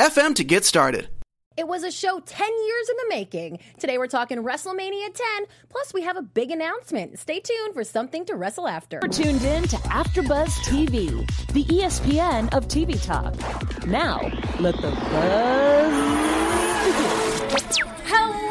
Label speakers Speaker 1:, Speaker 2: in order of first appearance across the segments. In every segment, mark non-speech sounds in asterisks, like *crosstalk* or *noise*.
Speaker 1: FM to get started.
Speaker 2: It was a show 10 years in the making. Today we're talking WrestleMania 10, plus we have a big announcement. Stay tuned for something to wrestle after.
Speaker 3: You're tuned in to AfterBuzz TV, the ESPN of TV talk. Now, let the buzz begin.
Speaker 2: Hello out there and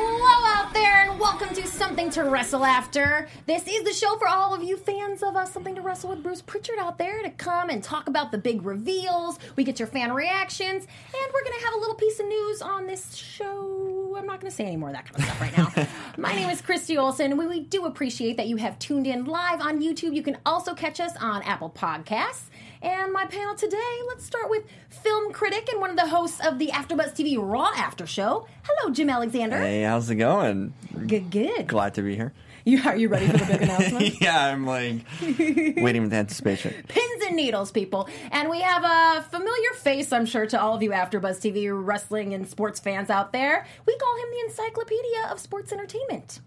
Speaker 2: welcome to Something to Wrestle After. This is the show for all of you fans of us, Something to Wrestle with Bruce Prichard out there to come and talk about the big reveals. We get your fan reactions, and we're going to have a little piece of news on this show. I'm not going to say any more of that kind of stuff right now. *laughs* My name is Christy Olson. We, we do appreciate that you have tuned in live on YouTube. You can also catch us on Apple Podcasts. And my panel today, let's start with film critic and one of the hosts of the AfterBuzz TV Raw After Show. Hello, Jim Alexander.
Speaker 4: Hey, how's it going?
Speaker 2: Good, good.
Speaker 4: Glad to be here.
Speaker 2: You are you ready for the big *laughs* announcement?
Speaker 4: yeah, I'm like waiting with anticipation. *laughs*
Speaker 2: Pins and needles, people, and we have a familiar face, I'm sure, to all of you AfterBuzz TV wrestling and sports fans out there. We call him the Encyclopedia of Sports Entertainment.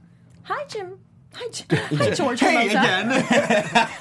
Speaker 2: Hi, Jim. Hi, Hi George
Speaker 4: Hey
Speaker 2: Hermosa.
Speaker 4: again. *laughs*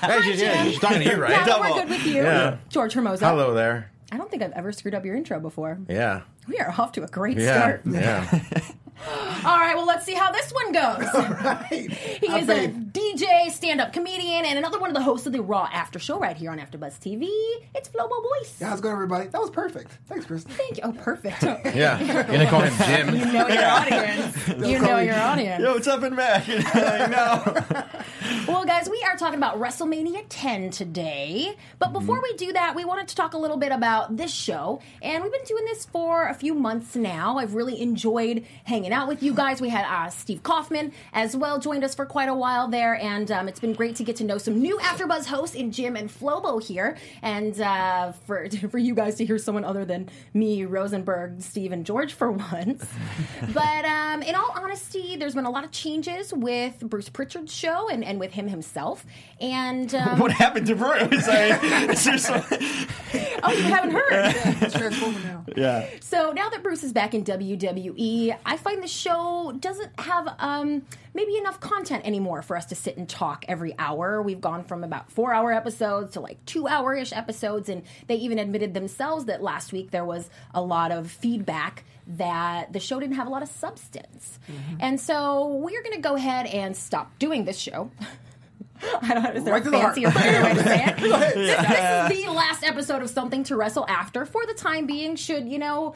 Speaker 2: Hi,
Speaker 5: she's, yeah, she's talking to you, right?
Speaker 2: Now that we're good with you,
Speaker 5: Yeah.
Speaker 2: George Hermosa.
Speaker 5: Hello there.
Speaker 2: I don't think I've ever screwed up your intro before.
Speaker 5: Yeah.
Speaker 2: We are off to a great
Speaker 5: Yeah.
Speaker 2: start.
Speaker 5: Yeah. *laughs*
Speaker 2: All right, well, let's see how this one goes. *laughs* All right. He is a DJ, stand-up comedian, and another one of the hosts of the Raw After Show right here on AfterBuzz TV. It's Flobo Boyce.
Speaker 6: Yeah, how's it going, everybody? That was perfect. Thanks, Chris.
Speaker 2: Thank you. Oh, perfect. *laughs*
Speaker 5: Yeah. You're gonna call him *laughs* Jim.
Speaker 2: You know your audience. *laughs* You know your audience.
Speaker 4: Yo, what's up and back? I know.
Speaker 2: Well, guys, we are talking about WrestleMania 10 today. But before we do that, we wanted to talk a little bit about this show. And we've been doing this for a few months now. I've really enjoyed hanging out with you guys. We had uh, Steve Kaufman as well joined us for quite a while there. And um, it's been great to get to know some new AfterBuzz hosts in Jim and Flobo here. And uh, for, *laughs* for you guys to hear someone other than me, Rosenberg, Steve, and George for *laughs* once. but um, in all honesty, there's been a lot of changes with Bruce Prichard's show and, and with him himself. And *laughs* um,
Speaker 4: what happened to Bruce? I, is there some,
Speaker 2: oh, you haven't heard.
Speaker 6: It's transforming now.
Speaker 4: yeah.
Speaker 2: So now that Bruce is back in WWE, I find the show doesn't have um, maybe enough content anymore for us to sit and talk every hour. We've gone from about four hour episodes to like two hour ish episodes, and they even admitted themselves that last week there was a lot of feedback that the show didn't have a lot of substance. And so we're going to go ahead and stop doing this show. *laughs* I don't know. Is there
Speaker 6: Right
Speaker 2: a fancier way to say it? *laughs* This, this is the last episode of Something to Wrestle After. For the time being, should, you know,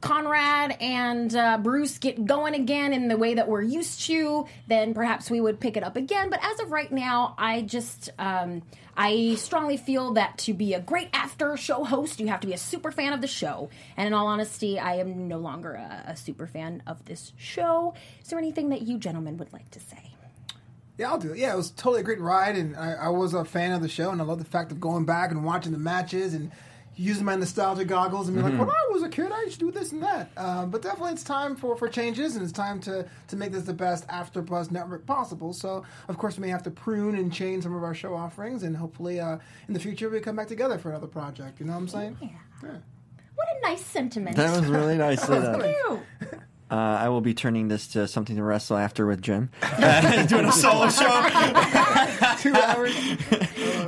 Speaker 2: Conrad and uh, Bruce get going again in the way that we're used to, then perhaps we would pick it up again. But as of right now, I just. Um, I strongly feel that to be a great after show host, you have to be a super fan of the show. And in all honesty, I am no longer a, a super fan of this show. Is there anything that you gentlemen would like to say?
Speaker 6: Yeah, I'll do it. Yeah, it was totally a great ride, and I, I was a fan of the show, and I love the fact of going back and watching the matches and using my nostalgia goggles and being like, when I was a kid, I used to do this and that. Um, but definitely, it's time for, for changes, and it's time to, to make this the best After Buzz network possible. So, of course, we may have to prune and change some of our show offerings, and hopefully, uh, in the future, we come back together for another project. You know what I'm saying? Yeah.
Speaker 2: What a nice sentiment.
Speaker 4: That was really nice. *laughs*
Speaker 2: Thank
Speaker 4: Uh,
Speaker 2: you.
Speaker 4: uh, I will be turning this to something to wrestle after with Jim. Uh, *laughs* doing a solo show. *laughs*
Speaker 6: Two hours.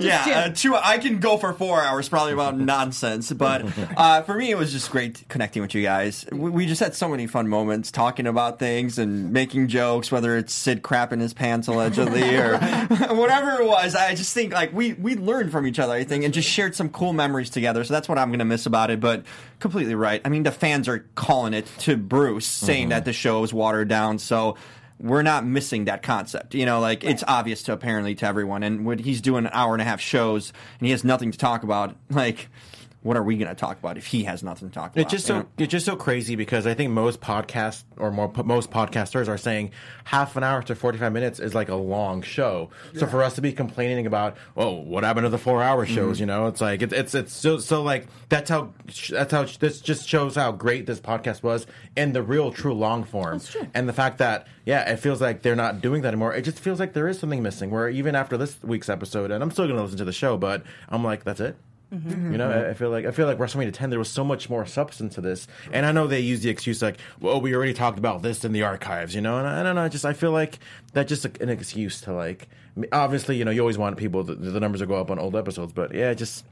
Speaker 4: Yeah, uh, two. I can go for four hours, probably about *laughs* nonsense. But uh, for me, it was just great connecting with you guys. We, we just had so many fun moments talking about things and making jokes, whether it's Sid crapping his pants allegedly or *laughs* whatever it was. I just think like we we learned from each other, I think, and just shared some cool memories together. So that's what I'm gonna miss about it. But completely right. I mean, the fans are calling it to Bruce, saying that the show is watered down. So we're not missing that concept. You know, like it's obvious to apparently to everyone. And when he's doing an hour and a half shows and he has nothing to talk about, *laughs* like what are we going to talk about if he has nothing to talk about?
Speaker 5: It's just
Speaker 4: you
Speaker 5: so
Speaker 4: know?
Speaker 5: it's just so crazy because I think most podcasts or more most podcasters are saying half an hour to forty five minutes is like a long show. So for us to be complaining about, oh, what happened to the four hour shows?
Speaker 4: Mm-hmm.
Speaker 5: You know, it's like it's it's it's so so like that's how that's how this just shows how great this podcast was in the real true long form. And the fact that yeah, it feels like they're not doing that anymore. It just feels like there is something missing. Where even after this week's episode, and I'm still going to listen to the show, but I'm like, that's it. Mm-hmm. You know, I, I feel like I feel like WrestleMania 10. There was so much more substance to this, and I know they use the excuse like, "Well, we already talked about this in the archives," you know. And I, I don't know. I just I feel like that's just a, an excuse to like. Obviously, you know, you always want people the, the numbers to go up on old episodes, but yeah, just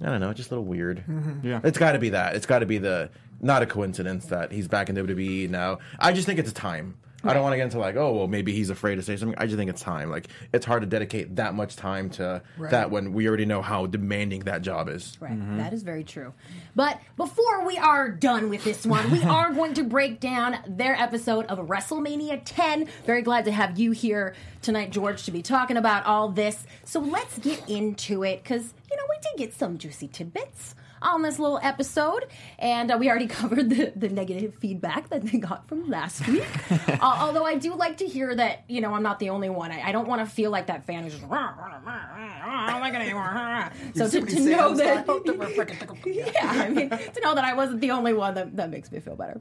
Speaker 5: I don't know, just a little weird. Mm-hmm.
Speaker 4: Yeah.
Speaker 5: it's got to be that. It's got to be the not a coincidence that he's back in WWE now. I just think it's a time. I don't want to get into like, oh, well, maybe he's afraid to say something. I just think it's time. Like, it's hard to dedicate that much time to
Speaker 6: Right.
Speaker 5: that when we already know how demanding that job is.
Speaker 2: Right, mm-hmm. That is very true. But before we are done with this one, we *laughs* are going to break down their episode of WrestleMania 10. Very glad to have you here tonight, George, to be talking about all this. So let's get into it because, you know, we did get some juicy tidbits on this little episode, and uh, we already *laughs* covered the, the negative feedback that they got from last week. *laughs* uh, although I do like to hear that, you know, I'm not the only one. I, I don't want to feel like that fan who's just, I don't like it anymore. So to, to know that. *laughs* yeah, I mean, to know that I wasn't the only one that, that makes me feel better.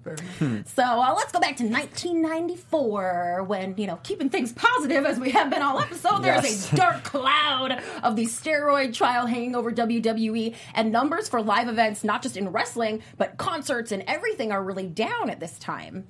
Speaker 2: So uh, let's go back to 1994 when, you know, keeping things positive as we have been all episode, there's
Speaker 4: Yes.
Speaker 2: a dark cloud of the steroid trial hanging over WWE, and numbers for live events, not just in wrestling, but concerts and everything, are really down at this time.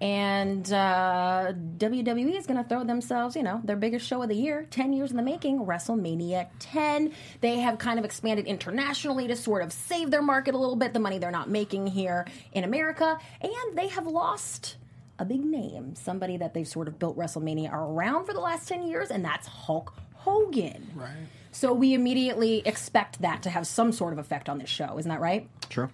Speaker 2: And uh, WWE is going to throw themselves, you know, their biggest show of the year, 10 years in the making, WrestleMania 10. They have kind of expanded internationally to sort of save their market a little bit, the money they're not making here in America. And they have lost a big name, somebody that they've sort of built WrestleMania around for the last 10 years, and that's Hulk Hogan.
Speaker 6: Right.
Speaker 2: So we immediately expect that to have some sort of effect on this show, isn't that right?
Speaker 4: True.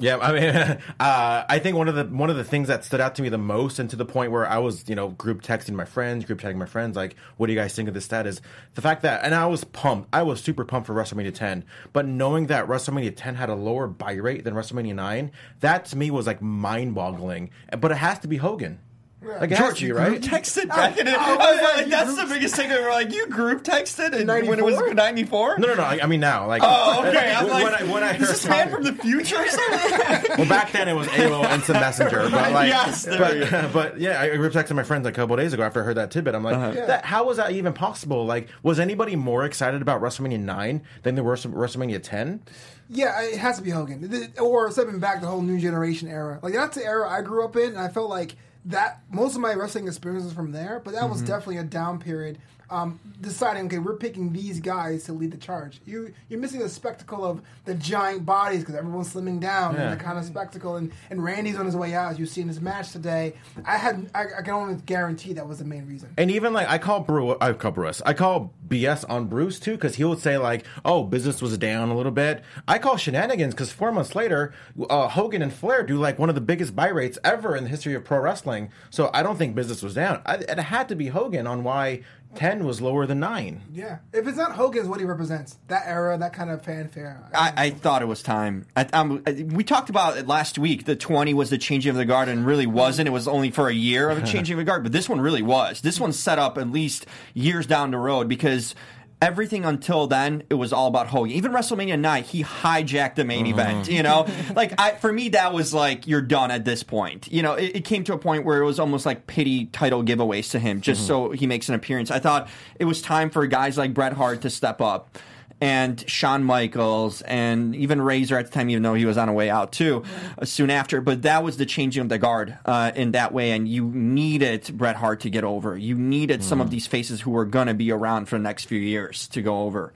Speaker 5: Yeah, I mean, *laughs* uh, I think one of the one of the things that stood out to me the most, and to the point where I was, you know, group texting my friends, group chatting my friends, like, "What do you guys think of this?" Stat is the fact that, and I was pumped. I was super pumped for WrestleMania 10, but knowing that WrestleMania 10 had a lower buy rate than WrestleMania 9, that to me was like mind boggling. But it has to be Hogan. Like, it has to be, right?
Speaker 4: Texted back in it.
Speaker 6: oh,
Speaker 4: I was
Speaker 6: yeah,
Speaker 4: like,
Speaker 6: you
Speaker 4: that's the biggest thing. They were like, you group texted and when it was
Speaker 6: 94?
Speaker 4: 94?
Speaker 5: No, no, no. I, I mean now, like,
Speaker 4: Oh, okay. I'm
Speaker 5: when,
Speaker 4: like,
Speaker 5: I, when I
Speaker 4: is
Speaker 5: heard
Speaker 4: this man from the future or something?
Speaker 5: well, back then it was AOL Instant Messenger, but *laughs* like,
Speaker 4: Yes, there
Speaker 5: but, *laughs* but yeah, I group texted my friends like a couple days ago after I heard that tidbit. I'm like,
Speaker 4: Uh-huh.
Speaker 5: that, how was that even possible? Like, was anybody more excited about WrestleMania nine than they were for WrestleMania ten?
Speaker 6: Yeah, it has to be Hogan, The- or stepping back the whole new generation era. Like that's the era I grew up in, and I felt like that most of my wrestling experiences from there. But that was mm-hmm. definitely a down period. Um, deciding, okay, we're picking these guys to lead the charge. You you're missing the spectacle of the giant bodies because everyone's slimming down
Speaker 5: Yeah.
Speaker 6: and the kind of spectacle. And, and Randy's on his way out. As you see in his match today, I had I, I can only guarantee that was the main reason.
Speaker 5: And even like I call Brew, I call Bruce, I call BS on Bruce too because he would say like, "Oh, business was down a little bit." I call shenanigans because four months later, uh, Hogan and Flair do like one of the biggest buy rates ever in the history of pro wrestling. So I don't think business was down. I, it had to be Hogan on why ten was lower than nine.
Speaker 6: Yeah, if it's not Hogan, it's what he represents. That era, that kind of fanfare.
Speaker 4: I, I thought it was time. I, um, we talked about it last week. The 20 was the changing of the guard, and really wasn't. It was only for a year of a *laughs* changing of the guard, but this one really was. This one set up at least years down the road because everything until then it was all about Hogan. Even WrestleMania 9, he hijacked the main event. Mm-hmm. You know, *laughs* like I, for me, that was like you're done at this point. You know, it, it came to a point where it was almost like pity title giveaways to him just mm-hmm. so he makes an appearance. I thought it was time for guys like Bret Hart to step up and Shawn Michaels and even Razor at the time, even though he was on a way out too, uh, soon after. But that was the changing of the guard uh, in that way, and you needed Bret Hart to get over. You needed some of these faces who were going to be around for the next few years to go over.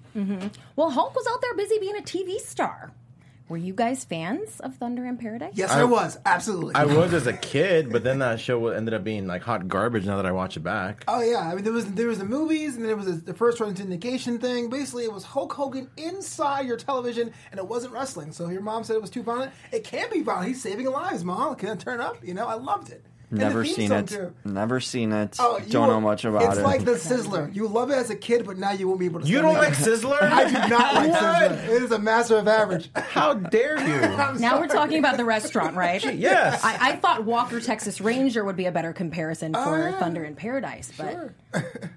Speaker 2: Well, Hulk was out there busy being a TV star. Were you guys fans of Thunder in Paradise?
Speaker 6: yes, I, was absolutely.
Speaker 5: I was as a kid, but then that show ended up being like hot garbage. Now that I watch it back,
Speaker 6: Oh yeah, I mean there was there was the movies and then there was the first run syndication thing. Basically, it was Hulk Hogan inside your television, and it wasn't wrestling. So your mom said it was too violent. It can't be violent. He's saving lives, mom. Can I turn up? You know, I loved it.
Speaker 4: Never
Speaker 6: theme
Speaker 4: seen it.
Speaker 6: too.
Speaker 4: Never seen it.
Speaker 6: Oh, you
Speaker 4: Don't know much about
Speaker 6: it's
Speaker 4: it.
Speaker 6: It's like the Sizzler. You love it as a kid, but now you won't be able to.
Speaker 5: You don't
Speaker 6: it.
Speaker 5: like Sizzler? *laughs*
Speaker 6: I do not like
Speaker 5: What?
Speaker 6: Sizzler. It is a master of average. *laughs*
Speaker 5: How dare you? *laughs*
Speaker 6: I'm
Speaker 2: Now we're talking about the restaurant, right?
Speaker 5: Yes.
Speaker 2: I, I thought Walker Texas Ranger would be a better comparison for
Speaker 6: yeah.
Speaker 2: Thunder in Paradise, but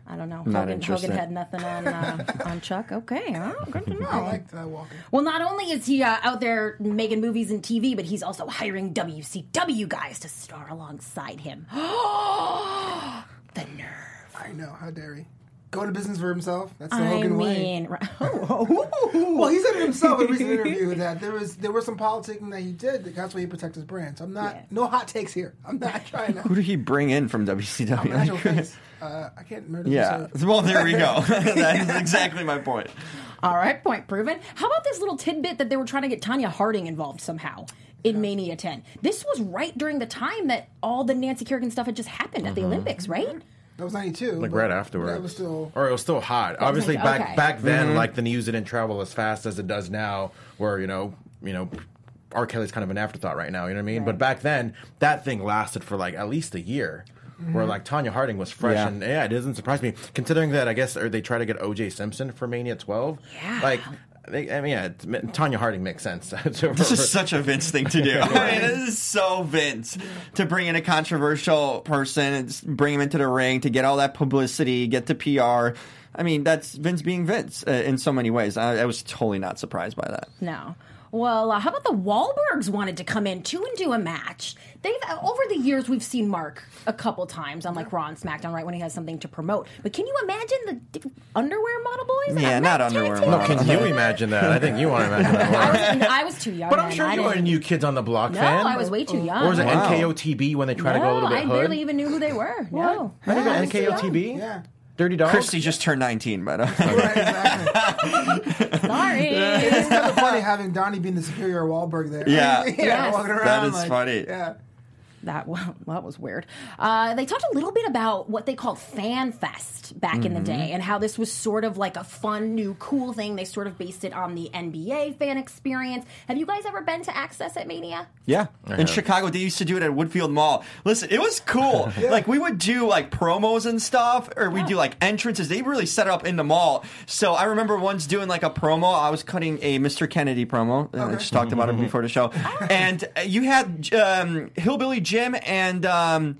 Speaker 2: I don't know.
Speaker 4: Not
Speaker 2: Hogan,
Speaker 4: interested.
Speaker 2: Hogan had nothing on uh, on Chuck. Okay, well, good to know.
Speaker 6: I like that Walker.
Speaker 2: Well, not only is he uh, out there making movies and TV, but he's also hiring WCW guys to star alongside him. *gasps* the nerve.
Speaker 6: I know. How dare he? Go into business for himself. That's the
Speaker 2: I
Speaker 6: Hogan way.
Speaker 2: mean, *laughs* right- oh,
Speaker 6: Well, he said it himself in a recent *laughs* interview that there was there was some politicking that he did. That's why he protects his brand. So I'm not
Speaker 2: Yeah.
Speaker 6: no hot takes here. I'm not *laughs* trying to.
Speaker 4: Who did he bring in from WCW?
Speaker 6: I'm
Speaker 4: Like,
Speaker 6: face. Uh, I can't remember. the
Speaker 4: yeah.
Speaker 6: episode.
Speaker 4: Well, there we go. that is exactly my point.
Speaker 2: all right, point proven. How about this little tidbit that they were trying to get Tonya Harding involved somehow in Mania 10? This was right during the time that all the Nancy Kerrigan stuff had just happened at the Olympics, right?
Speaker 6: That was '92.
Speaker 5: like
Speaker 6: but
Speaker 5: right afterwards.
Speaker 6: That was still.
Speaker 5: or it was still hot. Obviously, back
Speaker 2: okay.
Speaker 5: back then,
Speaker 4: Mm-hmm.
Speaker 5: like the news didn't travel as fast as it does now. Where you know, you know, R. Kelly's kind of an afterthought right now. You know what I mean? But back then, that thing lasted for like at least a year. Where like Tonya Harding was fresh,
Speaker 4: Yeah.
Speaker 5: and yeah, it doesn't surprise me considering that I guess or they try to get O.J. Simpson for Mania 12.
Speaker 2: Yeah.
Speaker 5: like they, I mean, yeah, Tonya Harding makes sense. *laughs*
Speaker 4: This is such a Vince thing to do. I mean, this is so Vince to bring in a controversial person, and bring him into the ring to get all that publicity, get the PR. I mean, that's Vince being Vince uh, in so many ways. I, I was totally not surprised by that.
Speaker 2: No. Well, uh, how about the Wahlbergs wanted to come in too and do a match? They've uh, over the years we've seen Mark a couple times on like Raw and SmackDown, right when he has something to promote. But can you imagine the d- underwear model boys?
Speaker 4: Yeah, not underwear
Speaker 2: team?
Speaker 5: no, can you imagine that? I think you want to imagine that.
Speaker 2: I
Speaker 5: more.
Speaker 2: was, I was too young.
Speaker 5: But I'm
Speaker 2: then.
Speaker 5: sure
Speaker 2: I
Speaker 5: you were a
Speaker 2: didn't-
Speaker 5: new Kids on the Block fan.
Speaker 2: No,
Speaker 5: fan.
Speaker 2: I was way too young.
Speaker 5: Or was it
Speaker 4: Wow.
Speaker 5: NKOTB when they try to go a
Speaker 2: no,
Speaker 5: little bit
Speaker 2: I
Speaker 5: hood?
Speaker 2: barely even knew who they were. No,
Speaker 5: Not even
Speaker 2: I was too young.
Speaker 5: NKOTB?
Speaker 6: Yeah.
Speaker 5: Dirty Dog?
Speaker 4: Christy just turned 19, by the uh, way.
Speaker 6: Right, exactly.
Speaker 2: Sorry. *laughs*
Speaker 6: it's kind of funny having Donnie being the superior Wahlberg there.
Speaker 4: Yeah. *laughs*
Speaker 6: yeah,
Speaker 2: Yes.
Speaker 6: walking around.
Speaker 4: That is
Speaker 6: like,
Speaker 4: funny.
Speaker 6: Yeah.
Speaker 2: That *laughs* well, that was weird. Uh, they talked a little bit about what they called Fan Fest back in the day, and how this was sort of like a fun, new, cool thing. They sort of based it on the NBA fan experience. Have you guys ever been to Access at Mania?
Speaker 4: Yeah. In Chicago, they used to do it at Woodfield Mall. Listen, it was cool. *laughs* Like, we would do, like, promos and stuff, or we'd do, like, entrances. They really set it up in the mall. So I remember once doing, like, a promo. I was cutting a Mr. Kennedy promo. Uh, I just talked about it before the show. *laughs* and uh, you had um, Hillbilly Jim and, um,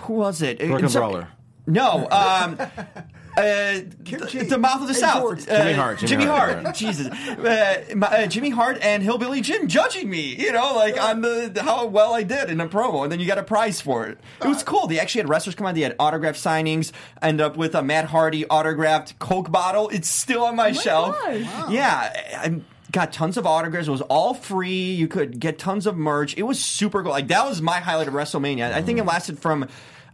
Speaker 4: who was it?
Speaker 5: Brooklyn
Speaker 4: And
Speaker 5: Brawler.
Speaker 4: No. Um, *laughs* uh, the, the mouth of the
Speaker 6: Hey,
Speaker 4: South. Uh,
Speaker 5: Jimmy Hart, Jimmy
Speaker 4: Jimmy
Speaker 5: Hart,
Speaker 4: Hart. Jesus. Uh, my, uh, Jimmy Hart and Hillbilly Jim judging me, you know, like on the how well I did in a promo, and then you got a prize for it. It was cool. They actually had wrestlers come on. They had autograph signings. End up with a Matt Hardy autographed Coke bottle. It's still on my shelf.
Speaker 2: gosh.
Speaker 4: Yeah. I, Got tons of autographs. It was all free. You could get tons of merch. It was super cool. Like that was my highlight of WrestleMania. I think it lasted from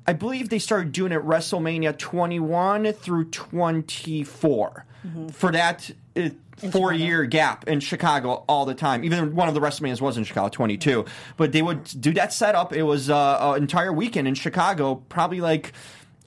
Speaker 4: I believe they started doing it WrestleMania 21 through 24 for that uh, four year gap in Chicago all the time. Even one of the WrestleManias was in Chicago, 22. But they would do that setup. It was uh, an entire weekend in Chicago, probably like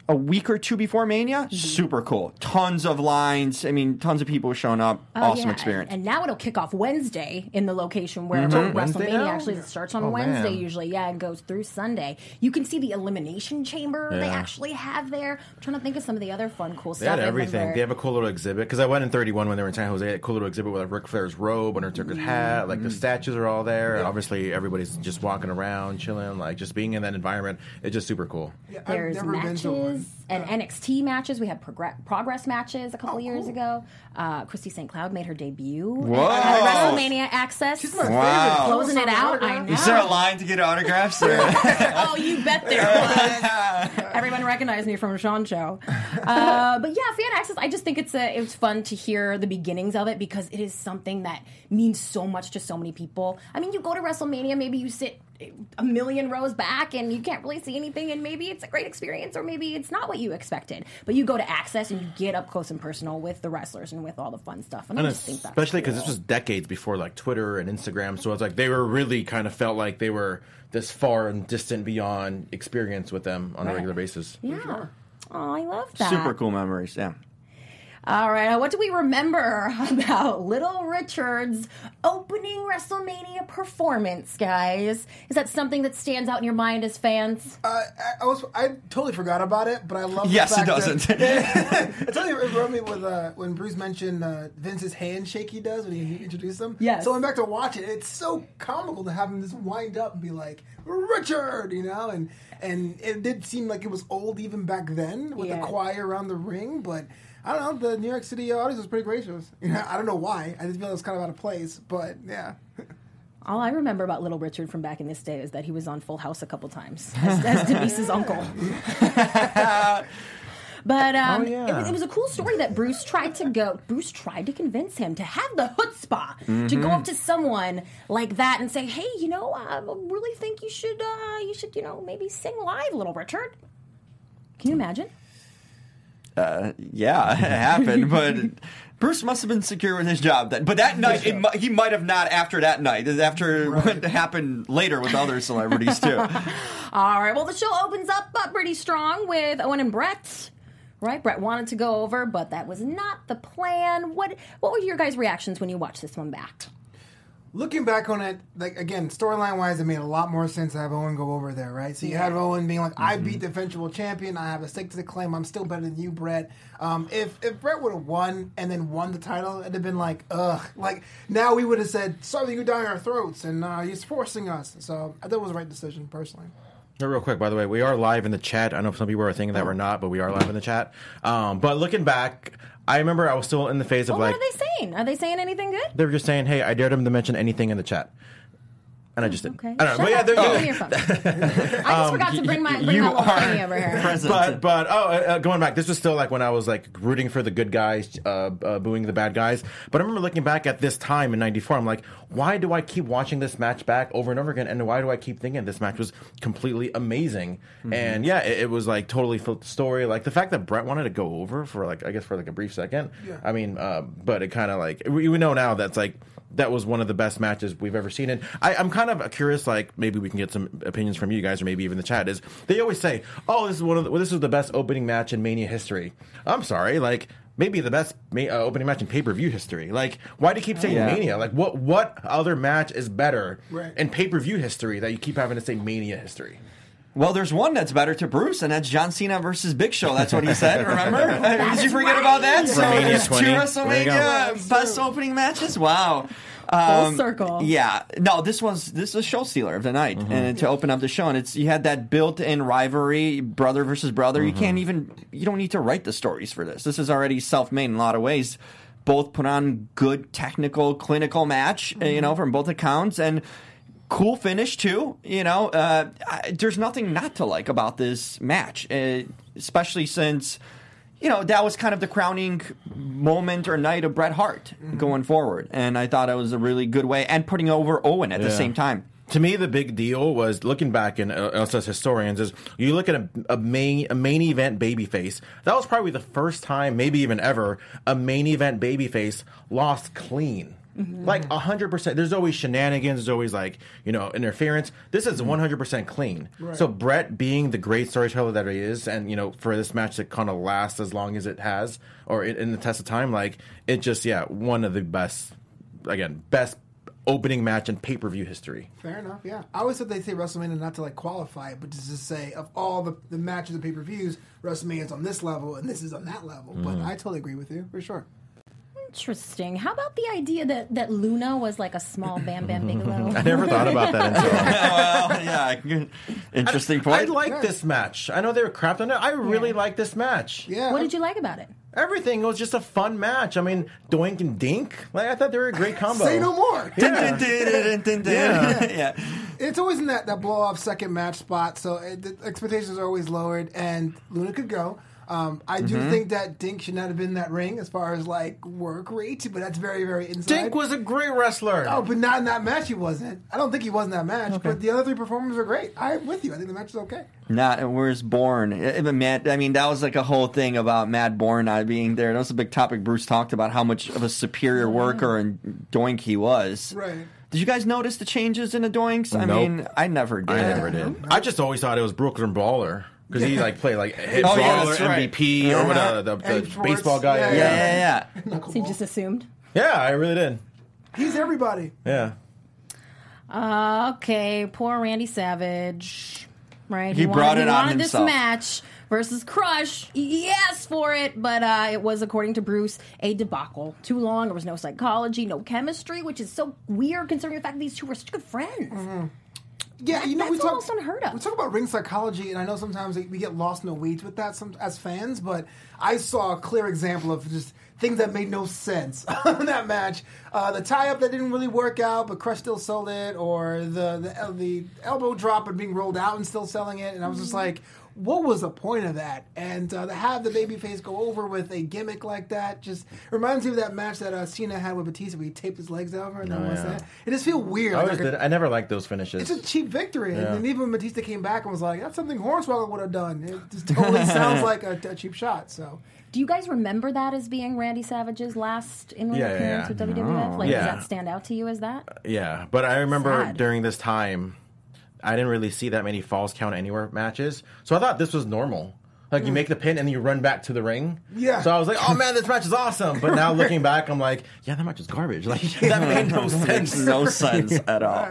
Speaker 4: a week or two before Mania. Mm-hmm. Super cool. Tons of lines. I mean, tons of people showing up.
Speaker 2: Oh,
Speaker 4: awesome
Speaker 2: yeah,
Speaker 4: experience.
Speaker 2: And, and now it'll kick off Wednesday in the location where mm-hmm.
Speaker 5: Wednesday
Speaker 2: WrestleMania
Speaker 5: now?
Speaker 2: actually starts on
Speaker 5: Oh,
Speaker 2: Wednesday
Speaker 5: man.
Speaker 2: usually. Yeah, and goes through Sunday. You can see the elimination chamber they actually have there. I'm trying to think of some of the other fun, cool
Speaker 5: They
Speaker 2: stuff.
Speaker 5: had everything.
Speaker 2: remember-
Speaker 5: They have a cool little exhibit because I went in 31 when they were in San Jose. They had a cool little exhibit with like Ric Flair's robe, Undertaker's mm-hmm. hat. Like the statues are all there, and obviously everybody's just walking around, chilling, like just being in that environment. It's just super cool.
Speaker 6: Yeah, I've
Speaker 2: There's
Speaker 6: never been to one.
Speaker 2: Matches and NXT matches. We had progress, progress matches a couple
Speaker 6: Oh,
Speaker 2: years
Speaker 6: cool.
Speaker 2: ago. Uh, Christy St. Cloud made her debut
Speaker 4: Whoa.
Speaker 2: at WrestleMania Access.
Speaker 6: She's my
Speaker 4: Wow.
Speaker 6: favorite.
Speaker 2: Closing it out. I know.
Speaker 4: Is there a line to get autographs? Or? *laughs*
Speaker 2: oh, you bet there was. Everyone recognized me from Sean Show. Uh, *laughs* but yeah, fan access. I just think it's a, it was fun to hear the beginnings of it because it is something that means so much to so many people. I mean, you go to WrestleMania, maybe you sit a million rows back and you can't really see anything, and maybe it's a great experience, or maybe it's not what you expected. But you go to access and you get up close and personal with the wrestlers and with all the fun stuff. And,
Speaker 5: And
Speaker 2: I just think that's
Speaker 5: especially because
Speaker 2: cool.
Speaker 5: this was decades before like Twitter and Instagram, so it's like they were really kind of felt like they were this far and distant beyond experience with them on a regular basis.
Speaker 2: yeah. Oh, I love that.
Speaker 4: Super cool memories. Yeah.
Speaker 2: All right, what do we remember *laughs* about Little Richard's opening opening WrestleMania performance, guys? Is that something that stands out in your mind as fans?
Speaker 6: Uh, I, I was I totally forgot about it, but I love.
Speaker 4: Yes,
Speaker 6: the
Speaker 4: it doesn't.
Speaker 6: That, I tell you, reminded me with uh, when Bruce mentioned uh, Vince's handshake he does when he introduced him.
Speaker 2: Yes.
Speaker 6: So I went back to watch it. It's so comical to have him just wind up and be like Richard, you know, and and it did seem like it was old even back then with
Speaker 2: Yeah.
Speaker 6: the choir around the ring, but. I don't know. The New York City audience was pretty gracious. *laughs* You know, I don't know why. I just feel it was kind of out of place, but yeah. *laughs*
Speaker 2: All I remember about Little Richard from back in this day is that he was on Full House a couple times as, as Denise's uncle. *laughs* But um,
Speaker 5: Oh, yeah.
Speaker 2: it, was, it was a cool story that Bruce tried to go. Bruce tried to convince him to have the chutzpah to go up to someone like that and say, "Hey, you know, I really think you should, uh, you should, you know, maybe sing live, Little Richard." Can you imagine?
Speaker 4: Yeah, *laughs* it happened, but *laughs* Bruce must have been secure with his job then. But that night, it, he might have not after that night, after what happened later with other celebrities too. *laughs*
Speaker 2: All right. Well, the show opens up uh, pretty strong with Owen and Bret. Right, Bret wanted to go over, but that was not the plan. What What were your guys' reactions when you watched this one back?
Speaker 6: Looking back on it, like again, storyline wise, it made a lot more sense to have Owen go over there, right? So you had Owen being like, "I beat the eventual champion. I have a stake to the claim. I'm still better than you, Bret." Um, if if Bret would have won and then won the title, it'd have been like, "Ugh!" Like now we would have said, "Sorry, you down our throats," and uh, he's forcing us. So I thought it was the right decision, personally.
Speaker 5: Real quick, by the way, we are live in the chat. I know some people are thinking that we're not, but we are live in the chat. Um, but looking back, I remember I was still in the phase of
Speaker 2: Well,
Speaker 5: like
Speaker 2: what are they saying? Are they saying anything good?
Speaker 5: they were just saying, "Hey, I dared him to mention anything in the chat," and I just did.
Speaker 2: Okay.
Speaker 5: I don't know,
Speaker 2: Shut
Speaker 5: but yeah,
Speaker 2: up.
Speaker 5: they're-
Speaker 2: Give your phone. *laughs* I just forgot to bring my bring
Speaker 4: you
Speaker 2: my little
Speaker 4: are
Speaker 2: thingy over here.
Speaker 4: present.
Speaker 5: but but oh, uh, uh, going back, this was still like when I was like rooting for the good guys, uh, uh, booing the bad guys. But I remember looking back at this time in '94. I'm like, why do I keep watching this match back over and over again? And why do I keep thinking this match was completely amazing? And yeah, it, it was like totally flipped the story. Like the fact that Bret wanted to go over for like I guess for like a brief second.
Speaker 6: Yeah.
Speaker 5: I mean, uh, but it kind of like we, we know now that's like. That was one of the best matches we've ever seen, and I, I'm kind of curious. Like maybe we can get some opinions from you guys, or maybe even the chat. Is they always say, "Oh, this is one of the, this is the best opening match in Mania history." I'm sorry, like maybe the best ma- uh, opening match in pay per view history. Like, why do you keep saying
Speaker 4: Yeah.
Speaker 5: Mania? Like, what what other match is better
Speaker 6: Right.
Speaker 5: in pay per view history that you keep having to say Mania history?
Speaker 4: Well, there's one that's better to Bruce, and that's John Cena versus Big Show. That's what he said. *laughs* Remember? Did you forget about that? So there's
Speaker 5: 20.
Speaker 4: two WrestleMania best opening matches. Wow. Um,
Speaker 2: circle.
Speaker 4: Yeah. No, this was this is a show stealer of the night, and to open up the show, and it's you had that built-in rivalry, brother versus brother. You can't even you don't need to write the stories for this. This is already self-made in a lot of ways. Both put on good technical, clinical match, uh, you know, from both accounts, and cool finish too. You know, uh, I, there's nothing not to like about this match, uh, especially since you know that was kind of the crowning moment or night of Bret Hart going forward, and I thought it was a really good way and putting over Owen at the same time.
Speaker 5: To me, the big deal was looking back, and uh, us as historians, is you look at a, a main a main event babyface. That was probably the first time, maybe even ever, a main event babyface lost clean. Mm-hmm. Like hundred percent. There's always shenanigans. There's always like you know interference. This is mm-hmm. one hundred percent clean. So Bret, being the great storyteller that he is, and you know for this match to kind of last as long as it has, or in, in the test of time, like it just yeah, one of the best. Again, best opening match in pay per view history.
Speaker 6: Fair enough. Yeah, I always thought they say WrestleMania not to like qualify it, but just to say of all the, the matches and pay per views, WrestleMania is on this level and this is on that level. But mm-hmm. I totally agree with you for sure.
Speaker 2: Interesting. How about the idea that, that Luna was like a small Bam Bam *laughs* Bigelow?
Speaker 5: I never thought about that until. *laughs*
Speaker 4: well, yeah, interesting point.
Speaker 5: I
Speaker 4: point.
Speaker 5: like this match. I know they were crapped on it. I really like this match.
Speaker 6: Yeah.
Speaker 2: what did you like about it?
Speaker 5: Everything It was just a fun match. I mean, Doink and Dink. Like I thought they were a great combo.
Speaker 6: Say no more.
Speaker 4: yeah.
Speaker 6: It's always in that, that blow off second match spot, so it, the expectations are always lowered, and Luna could go. Um, I do
Speaker 5: Mm-hmm.
Speaker 6: think that Dink should not have been in that ring as far as like work rate, but that's very, very inside.
Speaker 5: Dink was a great wrestler.
Speaker 6: Oh, but not in that match. He wasn't. I don't think he was in that match. But the other three performers are great. I'm with you. I think the match is okay.
Speaker 4: Not where's Bourne? Matt, I mean, that was like a whole thing about Matt Bourne not being there. That was a big topic. Bruce talked about how much of a superior worker and doink he was.
Speaker 6: Right.
Speaker 4: Did you guys notice the changes in the doinks? I mean, I never did.
Speaker 5: I never did. I just always thought it was Brooklyn Baller because he like played like hit *laughs*
Speaker 4: Oh, yeah,
Speaker 5: baller,
Speaker 4: right.
Speaker 5: MVP, or whatever, the, the, the baseball guy.
Speaker 6: Yeah,
Speaker 4: Yeah, yeah, yeah.
Speaker 2: So you just assumed?
Speaker 5: Yeah, I really did.
Speaker 6: He's everybody.
Speaker 5: Yeah.
Speaker 2: Uh, okay, poor Randy Savage. Right,
Speaker 4: He brought
Speaker 2: wanted,
Speaker 4: it
Speaker 2: he
Speaker 4: on
Speaker 2: wanted
Speaker 4: himself.
Speaker 2: this match versus Crush. He asked for it, but uh, it was, according to Bruce, a debacle. Too long. There was no psychology, no chemistry, which is so weird considering the fact that these two were such good friends.
Speaker 6: Yeah, you know, we talk,
Speaker 2: almost unheard of.
Speaker 6: We talk about ring psychology, and I know sometimes we get lost in the weeds with that some, as fans, but I saw a clear example of just things that made no sense *laughs* in that match. Uh, the tie up that didn't really work out, but Crush still sold it, or the, the the elbow drop and being rolled out and still selling it, and I was just like. What was the point of that? And uh, to have the babyface go over with a gimmick like that just reminds me of that match that uh, Cena had with Batista, where he taped his legs over and then
Speaker 5: Oh,
Speaker 6: was
Speaker 5: yeah.
Speaker 6: that. It just feels weird.
Speaker 5: I always
Speaker 6: Like
Speaker 5: did. I never liked those finishes.
Speaker 6: it's a cheap victory.
Speaker 5: Yeah.
Speaker 6: And even when Batista came back and was like, that's something Hornswoggle would have done. It just totally *laughs* sounds like a, a cheap shot. So
Speaker 2: Do you guys remember that as being Randy Savage's last in-ring
Speaker 5: Yeah, yeah,
Speaker 2: appearance
Speaker 5: yeah.
Speaker 2: with WWF? Like,
Speaker 5: Yeah.
Speaker 2: does that stand out to you as that?
Speaker 5: Yeah, but I remember
Speaker 2: Sad.
Speaker 5: during this time, I didn't really see that many falls count anywhere matches. So I thought this was normal. Like you mm. make the pin and then you run back to the ring.
Speaker 6: Yeah.
Speaker 5: So I was like, "Oh man, this match is awesome!" But now looking *laughs* back, I'm like, "Yeah, that match is garbage. Like *laughs* that made no *laughs* sense.
Speaker 4: No sense at all.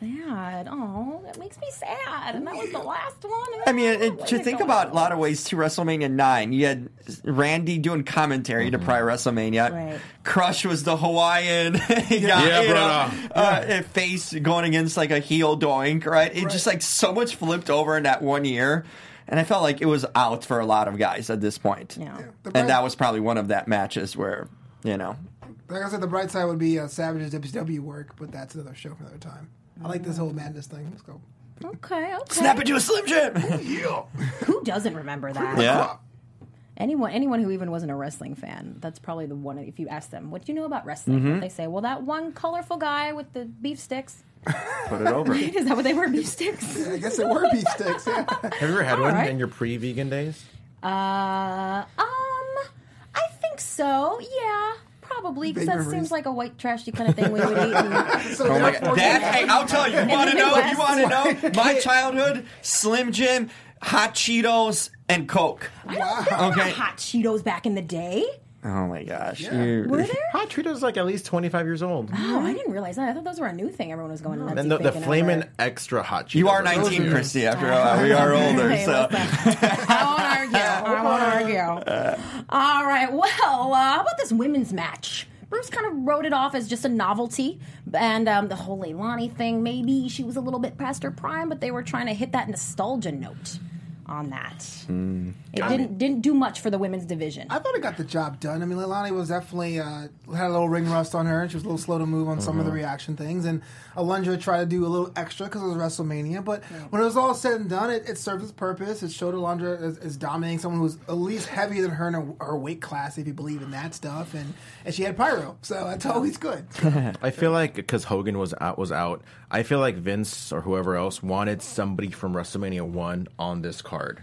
Speaker 2: Sad. Oh, that makes me sad. And that was the last one.
Speaker 4: I mean, it, to
Speaker 2: to
Speaker 4: think
Speaker 2: go.
Speaker 4: about a lot of ways to WrestleMania 9, you had Randy doing commentary to Prior WrestleMania.
Speaker 2: Right.
Speaker 4: Crush was the Hawaiian *laughs* guy,
Speaker 5: Yeah,
Speaker 4: you know,
Speaker 5: brother.
Speaker 4: uh, face going against like a heel doink, right? It just like so much flipped over in that one year. And I felt like it was out for a lot of guys at this point.
Speaker 2: Yeah.
Speaker 6: The bright-
Speaker 4: And that was probably one of that matches where, you know,
Speaker 6: like I said, the bright side would be uh, Savage's WCW work, but that's another show for another time. I like this whole madness thing. Let's go.
Speaker 2: Okay, okay.
Speaker 4: snap into a Slim Jim.
Speaker 6: Yeah. *laughs*
Speaker 2: Who doesn't remember that?
Speaker 4: yeah.
Speaker 2: Anyone, anyone who even wasn't a wrestling fan, that's probably the one. If you ask them, "What do you know about wrestling?"
Speaker 4: Mm-hmm.
Speaker 2: They say, "Well, that one colorful guy with the beef sticks." *laughs*
Speaker 4: Put it over. *laughs*
Speaker 2: Is that what they were? Beef sticks?
Speaker 6: I guess they were beef sticks. Yeah.
Speaker 5: Have you ever had one
Speaker 2: right.
Speaker 5: in your pre-vegan days?
Speaker 2: Uh, um, I think so. Yeah, probably because that
Speaker 6: memories.
Speaker 2: seems like a white trashy kind of thing we would eat. And, *laughs* *laughs*
Speaker 6: So
Speaker 4: Oh my god! That, hey, I'll tell you. You want to know? You want to know? *laughs* My childhood: Slim Jim, hot Cheetos, and Coke.
Speaker 6: Wow.
Speaker 4: Okay.
Speaker 2: hot Cheetos back in the day.
Speaker 4: Oh my gosh! You-
Speaker 2: Were *laughs* there?
Speaker 5: Hot Cheetos like at least 25 years old.
Speaker 2: Oh, I didn't realize that. I thought those were a new thing. Everyone was going nuts.
Speaker 5: And the, the
Speaker 2: thinking
Speaker 5: flaming
Speaker 2: over.
Speaker 5: extra hot Cheetos.
Speaker 4: You are 19, Christy. After all, we are older.
Speaker 2: Hey,
Speaker 4: So
Speaker 2: listen. I won't argue. *laughs* I won't argue. All right. Well, uh, how about this women's match? Bruce kind of wrote it off as just a novelty, and um, the whole Leilani thing. Maybe she was a little bit past her prime, but they were trying to hit that nostalgia note on that. It didn't didn't do much for the women's division.
Speaker 6: I thought it got the job done. I mean, Leilani was definitely uh, had a little ring rust on her. And she was a little slow to move on some of the reaction things, and Alundra tried to do a little extra because it was WrestleMania. But when it was all said and done, it, it served its purpose. It showed Alundra as, as dominating someone who was at least heavier than her in her, her weight class, if you believe in that stuff. And and she had pyro, so that's always good. *laughs*
Speaker 5: I feel like because Hogan was out, was out, I feel like Vince or whoever else wanted somebody from WrestleMania one on this card.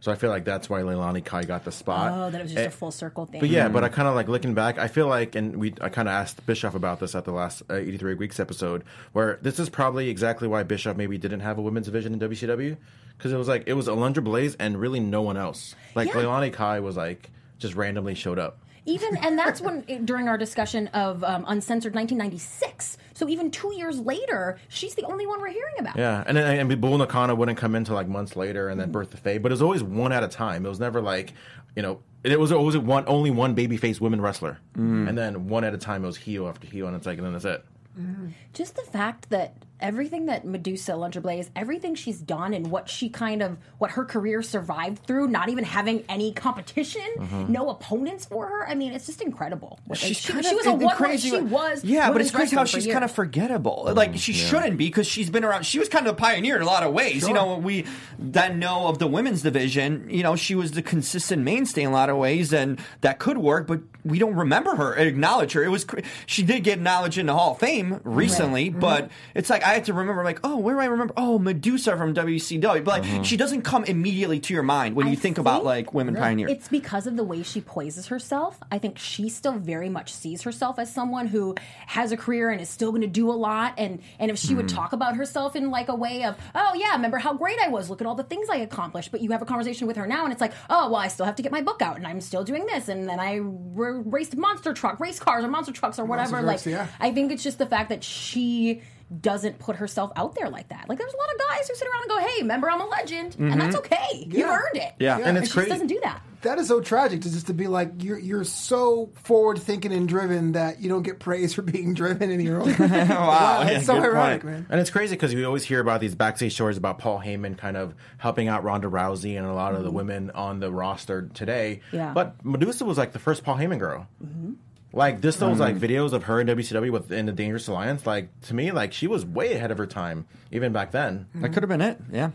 Speaker 5: So I feel like that's why Leilani Kai got the spot.
Speaker 2: oh, that it was just
Speaker 5: Eh,
Speaker 2: a full circle thing.
Speaker 5: But yeah, but I kind of like looking back. I feel like, and we I kind of asked Bischoff about this at the last uh, 83 weeks episode, where this is probably exactly why Bischoff maybe didn't have a women's division in WCW, because it was like it was Alundra Blaze and really no one else. Like
Speaker 2: Yeah.
Speaker 5: Leilani Kai was like just randomly showed up.
Speaker 2: Even and that's when *laughs* during our discussion of um, uncensored 1996. So even two years later, she's the only one we're hearing about.
Speaker 5: Yeah, and then and Bull Nakano wouldn't come into like months later, and then mm-hmm. Bertha Faye, but it was always one at a time. It was never like, you know, it was always one only one babyface women wrestler, mm. and then one at a time it was heel after heel, and it's like, and then that's it. Mm-hmm.
Speaker 2: Just the fact that everything that Medusa Alundra Blaze, everything she's done, and what she kind of what her career survived through, not even having any competition, mm-hmm. no opponents for her. I mean, it's just incredible. Like,
Speaker 4: she's
Speaker 2: she,
Speaker 4: kind
Speaker 2: she
Speaker 4: of
Speaker 2: was a one
Speaker 4: crazy.
Speaker 2: She was
Speaker 4: yeah, but it's crazy how she's kind of
Speaker 2: years.
Speaker 4: forgettable. Like she mm-hmm. shouldn't be because she's been around. She was kind of a pioneer in a lot of ways. You know, we then know of the women's division. You know, she was the consistent mainstay in a lot of ways, and that could work. But we don't remember her, acknowledge her. It was cr- she did get acknowledged in the Hall of Fame recently, mm-hmm. but it's like I had to remember, like, oh, where do I remember? Oh, Medusa from WCW. But like, uh-huh. she doesn't come immediately to your mind when
Speaker 2: I
Speaker 4: you think, about like women pioneers.
Speaker 2: It's because of the way she poises herself. I think she still very much sees herself as someone who has a career and is still going to do a lot. And and if she would mm-hmm. talk about herself in like a way of, oh yeah, remember how great I was? Look at all the things I accomplished. But you have a conversation with her now, and it's like, oh well, I still have to get my book out, and I'm still doing this, and then I r- raced monster truck, race cars, or monster trucks, or whatever.
Speaker 6: trucks,
Speaker 2: like,
Speaker 6: yeah.
Speaker 2: I think it's just the fact that she. Doesn't put herself out there like that. Like there's a lot of guys who sit around and go, "Hey, remember I'm a legend," and that's mm-hmm. okay. You
Speaker 6: Yeah.
Speaker 2: earned it.
Speaker 4: Yeah.
Speaker 5: and
Speaker 6: Yeah,
Speaker 5: it's
Speaker 2: She
Speaker 5: crazy.
Speaker 2: just doesn't do that.
Speaker 6: That is so tragic to just to be like you're you're so forward thinking and driven that you don't get praise for *laughs* being driven in your own. *laughs* *laughs* wow,
Speaker 4: yeah,
Speaker 6: it's so ironic,
Speaker 4: point.
Speaker 6: man.
Speaker 5: And it's crazy because we always hear about these backstage stories about Paul Heyman kind of helping out Ronda Rousey and a lot of the mm-hmm. women on the roster today.
Speaker 2: Yeah.
Speaker 5: But Medusa was like the first Paul Heyman girl. Mm-hmm. Like this, those like mm-hmm. videos of her in WCW within the Dangerous Alliance. Like to me, like she was way ahead of her time even back then.
Speaker 4: that could have been it. Yeah.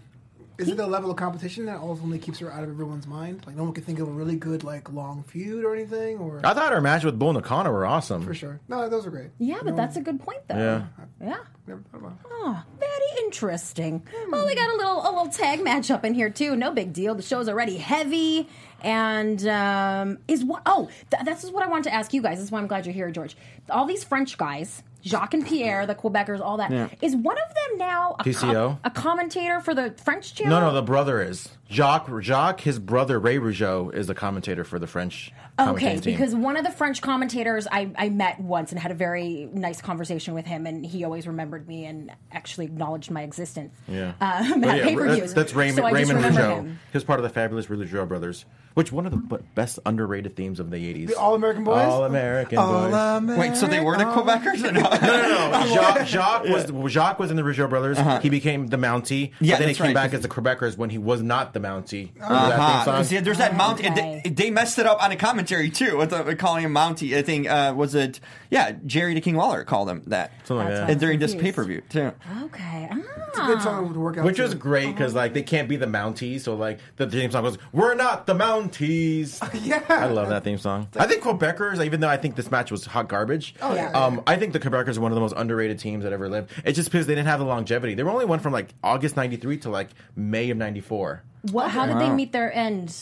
Speaker 6: Is it the level of competition that ultimately keeps her out of everyone's mind? Like no one can think of a really good like long feud or anything, or
Speaker 5: I thought her match with Bull Nakano were awesome.
Speaker 6: for sure. No, those are great.
Speaker 2: Yeah, but that's a good point, though.
Speaker 5: Yeah.
Speaker 2: Yeah.
Speaker 6: Never thought about it.
Speaker 2: Oh, very interesting. Well, we got a little a little tag match up in here too. No big deal. The show's already heavy, and um, is what? Oh, th- this is what I wanted to ask you guys. This is why I'm glad you're here, George. All these French guys. Jacques and Pierre, the Quebecers, all that. Is
Speaker 4: Yeah.
Speaker 2: one of them now a,
Speaker 5: PCO?
Speaker 2: a commentator for the French channel?
Speaker 5: No, no, the brother is Jacques. Jacques, his brother Ray Rougeau is the commentator for the French.
Speaker 2: Okay,
Speaker 5: team.
Speaker 2: because one of the French commentators I, I met once and had a very nice conversation with him, and he always remembered me and actually acknowledged my existence.
Speaker 5: Yeah. Um,
Speaker 2: at
Speaker 5: yeah, that's, that's Raymond,
Speaker 2: so
Speaker 5: Raymond Rougeau.
Speaker 2: him.
Speaker 5: He was part of the fabulous Rougeau brothers, which one of the best underrated themes of the 80s.
Speaker 6: The All American Boys.
Speaker 5: All American
Speaker 6: All
Speaker 5: boys.
Speaker 6: American.
Speaker 4: Wait, so they were the Quebecers? Or no?
Speaker 5: no, no, *laughs* no. Jacques, Jacques was Jacques was in the Rougeau brothers. He became the Mountie.
Speaker 4: Uh-huh. Yeah,
Speaker 5: but then he came
Speaker 4: right,
Speaker 5: back
Speaker 4: 'cause-
Speaker 5: as the Quebecers when he was not the Mountie. Remember that
Speaker 4: Uh-huh.
Speaker 5: theme song?
Speaker 4: 'Cause, yeah, there's that Mountie.
Speaker 2: Okay.
Speaker 4: They, they messed it up on a commentary too with, the, with calling him Mountie. I think uh, was it? Yeah, Jerry the King Lawler called him that
Speaker 5: Something like
Speaker 2: That's
Speaker 5: that.
Speaker 4: and during this pay per view too.
Speaker 2: Okay.
Speaker 6: It's a good song to work out.
Speaker 5: Which
Speaker 6: to.
Speaker 5: was great because like they can't be the Mounties, so like the theme song goes, "We're not the Mounties." *laughs*
Speaker 6: Yeah.
Speaker 5: I love that theme song. I think Quebecers, even though I think this match was hot garbage,
Speaker 6: Oh, yeah.
Speaker 5: um, I think the Quebecers are one of the most underrated teams that ever lived. It's just because they didn't have the longevity. They were only one from like August '93 to like May of '94.
Speaker 2: What, how did they meet their end?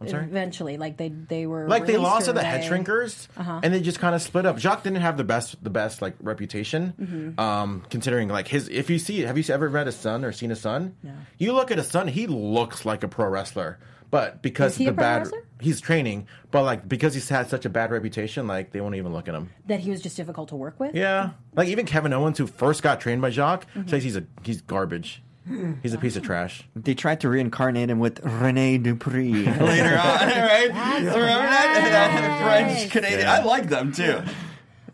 Speaker 5: I'm sorry.
Speaker 2: Eventually, like they they were
Speaker 5: Like they lost to the head shrinkers,
Speaker 2: Uh-huh.
Speaker 5: and they just kind of split up. Jacques didn't have the best, the best like reputation,
Speaker 2: Mm-hmm.
Speaker 5: um, considering like his. If you see, have you ever read a son or seen a son?
Speaker 2: No.
Speaker 5: You look at a son; he looks like a pro wrestler, but because the bad,
Speaker 2: wrestler?
Speaker 5: he's training, but like because he's had such a bad reputation, like they won't even look at him.
Speaker 2: That he was just difficult to work with.
Speaker 5: Yeah, like even Kevin Owens, who first got trained by Jacques,
Speaker 2: Mm-hmm.
Speaker 5: says he's a he's garbage. He's a piece of trash.
Speaker 4: They tried to reincarnate him with Rene Dupree *laughs* later on, *laughs* right? Remember that? That French Canadian.
Speaker 5: Yeah.
Speaker 4: I like them too.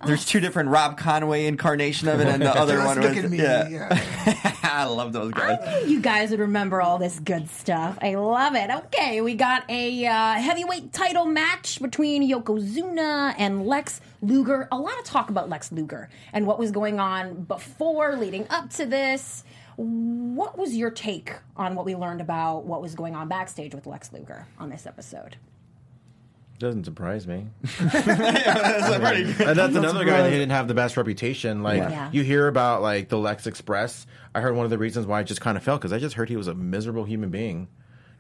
Speaker 4: There's two different Rob Conway incarnation of it, and the *laughs* other
Speaker 6: Just
Speaker 4: one was
Speaker 6: me.
Speaker 4: yeah.
Speaker 6: Yeah.
Speaker 4: I love those guys.
Speaker 2: I knew you guys would remember all this good stuff. I love it. Okay, we got a uh, heavyweight title match between Yokozuna and Lex Luger. A lot of talk about Lex Luger and what was going on before, leading up to this. What was your take on what we learned about what was going on backstage with Lex Luger on this episode?
Speaker 5: Doesn't surprise me. *laughs*
Speaker 4: That's pretty good. *laughs*
Speaker 5: And that's another guy that
Speaker 6: surprised.
Speaker 5: didn't have the best reputation. Like
Speaker 2: Yeah.
Speaker 5: you hear about like the Lex Express. I heard one of the reasons why it just kind of fell because I just heard he was a miserable human being.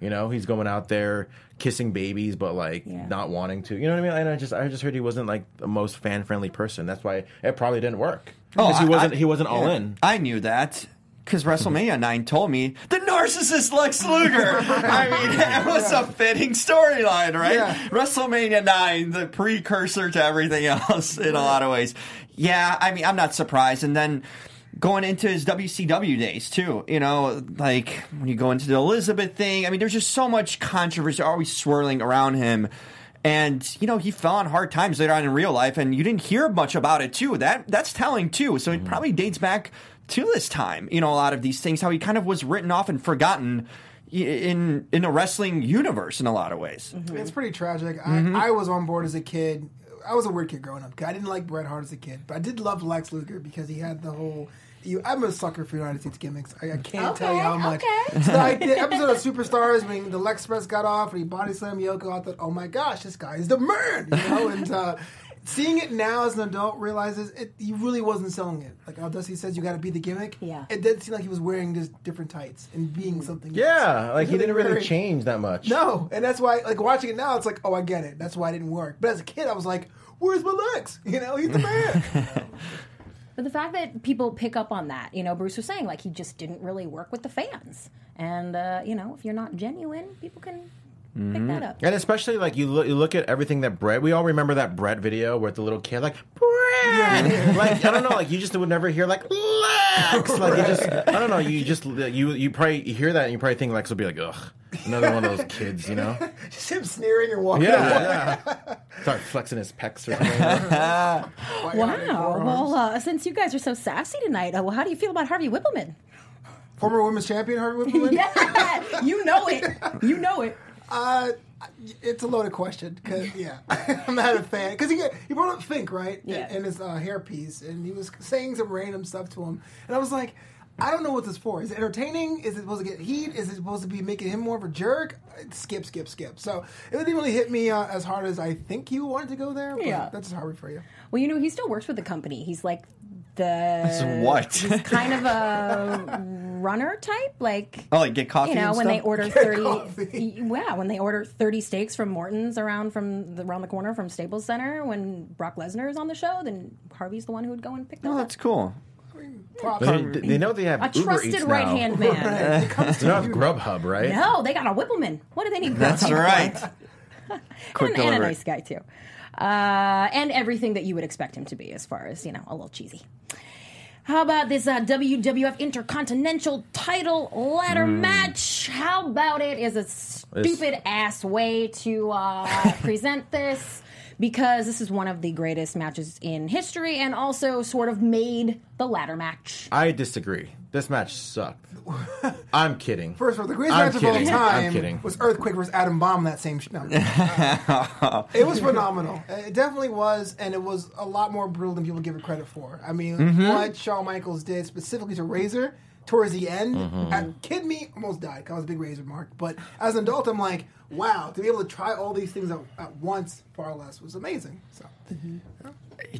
Speaker 5: You know, he's going out there kissing babies, but like
Speaker 2: Yeah.
Speaker 5: not wanting to. You know what I mean? And I just I just heard he wasn't like the most fan friendly person. That's why it probably didn't work.
Speaker 4: Oh,
Speaker 5: Because he
Speaker 4: I-
Speaker 5: wasn't
Speaker 4: I-
Speaker 5: he wasn't all
Speaker 4: yeah.
Speaker 5: in.
Speaker 4: I knew that because WrestleMania 9 told me the narcissist Lex Luger. I *laughs* mean, it was a fitting storyline, right?
Speaker 6: Yeah.
Speaker 4: WrestleMania 9, the precursor to everything else in a lot of ways. Yeah, I mean, I'm not surprised. And then going into his WCW days, too, you know, like when you go into the Elizabeth thing, I mean, there's just so much controversy always swirling around him. And you know he fell on hard times later on in real life, and you didn't hear much about it too. That that's telling too. So it mm-hmm. probably dates back to this time. You know, a lot of these things, how he kind of was written off and forgotten in in a wrestling universe in a lot of ways.
Speaker 6: It's pretty tragic.
Speaker 5: Mm-hmm.
Speaker 6: I, I was on board as a kid. I was a weird kid growing up. I didn't like Bret Hart as a kid, but I did love Lex Luger because he had the whole. You, I'm a sucker for United States gimmicks. I, I can't tell you how much.
Speaker 2: okay. *laughs*
Speaker 6: So like the episode of Superstars when the Lex Press got off and he body slammed Yoko, I thought, oh my gosh, this guy is the man, you know. and uh, seeing it now as an adult realizes it. He really wasn't selling it. Like how Dusty says, you got to be the gimmick.
Speaker 2: Yeah.
Speaker 6: it did seem like he was wearing just different tights and being something.
Speaker 5: Yeah,
Speaker 6: else.
Speaker 5: like he didn't really
Speaker 6: very-
Speaker 5: change that much.
Speaker 6: No, and that's why, like watching it now, it's like, oh, I get it. That's why it didn't work. But as a kid, I was like, where's my legs? You know, he's the *laughs* man.
Speaker 2: But the fact that people pick up on that, you know, Bruce was saying, like, he just didn't really work with the fans. And, uh, you know, if you're not genuine, people can pick that up.
Speaker 5: And especially like you look, you look at everything that Bret. We all remember that Bret video with the little kid like Bret. *laughs* like I don't know, like you just would never hear like Lex. *laughs* Like you just I don't know. You just you you probably hear that and you probably think Lex will be like ugh another one of those kids, you know? *laughs*
Speaker 6: just him sneering and walking.
Speaker 5: Yeah,
Speaker 6: away.
Speaker 5: yeah. Start flexing his pecs or something.
Speaker 2: Wow. Well, uh, since you guys are so sassy tonight, uh, well, how do you feel about Harvey Wippleman?
Speaker 6: Former women's champion Harvey Wippleman.
Speaker 2: yeah, you know it. You know it.
Speaker 6: Uh, it's a loaded question because yeah, *laughs* I'm not a fan because he he brought up Fink right
Speaker 2: Yeah.
Speaker 6: in, in his uh, hairpiece and he was saying some random stuff to him and I was like. I don't know what this for. Is it entertaining? Is it supposed to get heat? Is it supposed to be making him more of a jerk? Skip, skip, skip. So it didn't really hit me uh, as hard as I think you wanted to go there. But
Speaker 2: Yeah.
Speaker 6: that's just Harvey for you.
Speaker 2: Well, you know, he still works with the company. He's like the. *laughs*
Speaker 4: what?
Speaker 2: He's kind of a *laughs* runner type. Like,
Speaker 4: Oh, like get coffee
Speaker 2: you know,
Speaker 4: and
Speaker 2: when they order *laughs*
Speaker 6: Get
Speaker 2: 30
Speaker 6: coffee.
Speaker 2: yeah when they order 30 steaks from morton's around from the, around the corner from staples center when brock lesnar is on the show then harvey's the one who would go and pick those
Speaker 4: Oh,
Speaker 2: up
Speaker 4: that's cool.
Speaker 6: Props.
Speaker 5: They, they know they have
Speaker 2: a
Speaker 5: Uber
Speaker 2: trusted
Speaker 5: Eats
Speaker 2: right
Speaker 5: now.
Speaker 2: hand man
Speaker 6: It comes
Speaker 5: They
Speaker 6: to
Speaker 5: don't have
Speaker 6: you.
Speaker 5: Grubhub, right?
Speaker 2: no they got a Wippleman what do they need
Speaker 4: That's
Speaker 2: Grubhub
Speaker 4: right.
Speaker 2: for? *laughs*
Speaker 4: Quick
Speaker 2: and, and a
Speaker 4: delivery.
Speaker 2: nice guy too uh, and everything that you would expect him to be as far as you know a little cheesy how about this uh, WWF Intercontinental Title ladder
Speaker 4: Hmm.
Speaker 2: match? How about it is a stupid ass way to uh, *laughs* present this because this is one of the greatest matches in history and also sort of made the ladder match.
Speaker 5: I disagree. This match sucked. *laughs* I'm kidding.
Speaker 6: First of all, the greatest
Speaker 5: I'm
Speaker 6: match of all time
Speaker 5: I'm kidding.
Speaker 6: was Earthquake versus Adam Bomb. That same sh- no, *laughs* it was phenomenal. It definitely was, and it was a lot more brutal than people give it credit for. I mean,
Speaker 5: Mm-hmm.
Speaker 6: what Shawn Michaels did specifically to Razor towards the end,
Speaker 5: Mm-hmm.
Speaker 6: kid me, almost died. 'cause I was a big Razor mark, but as an adult, I'm like, wow, to be able to try all these things at, at once, far less, was amazing. So.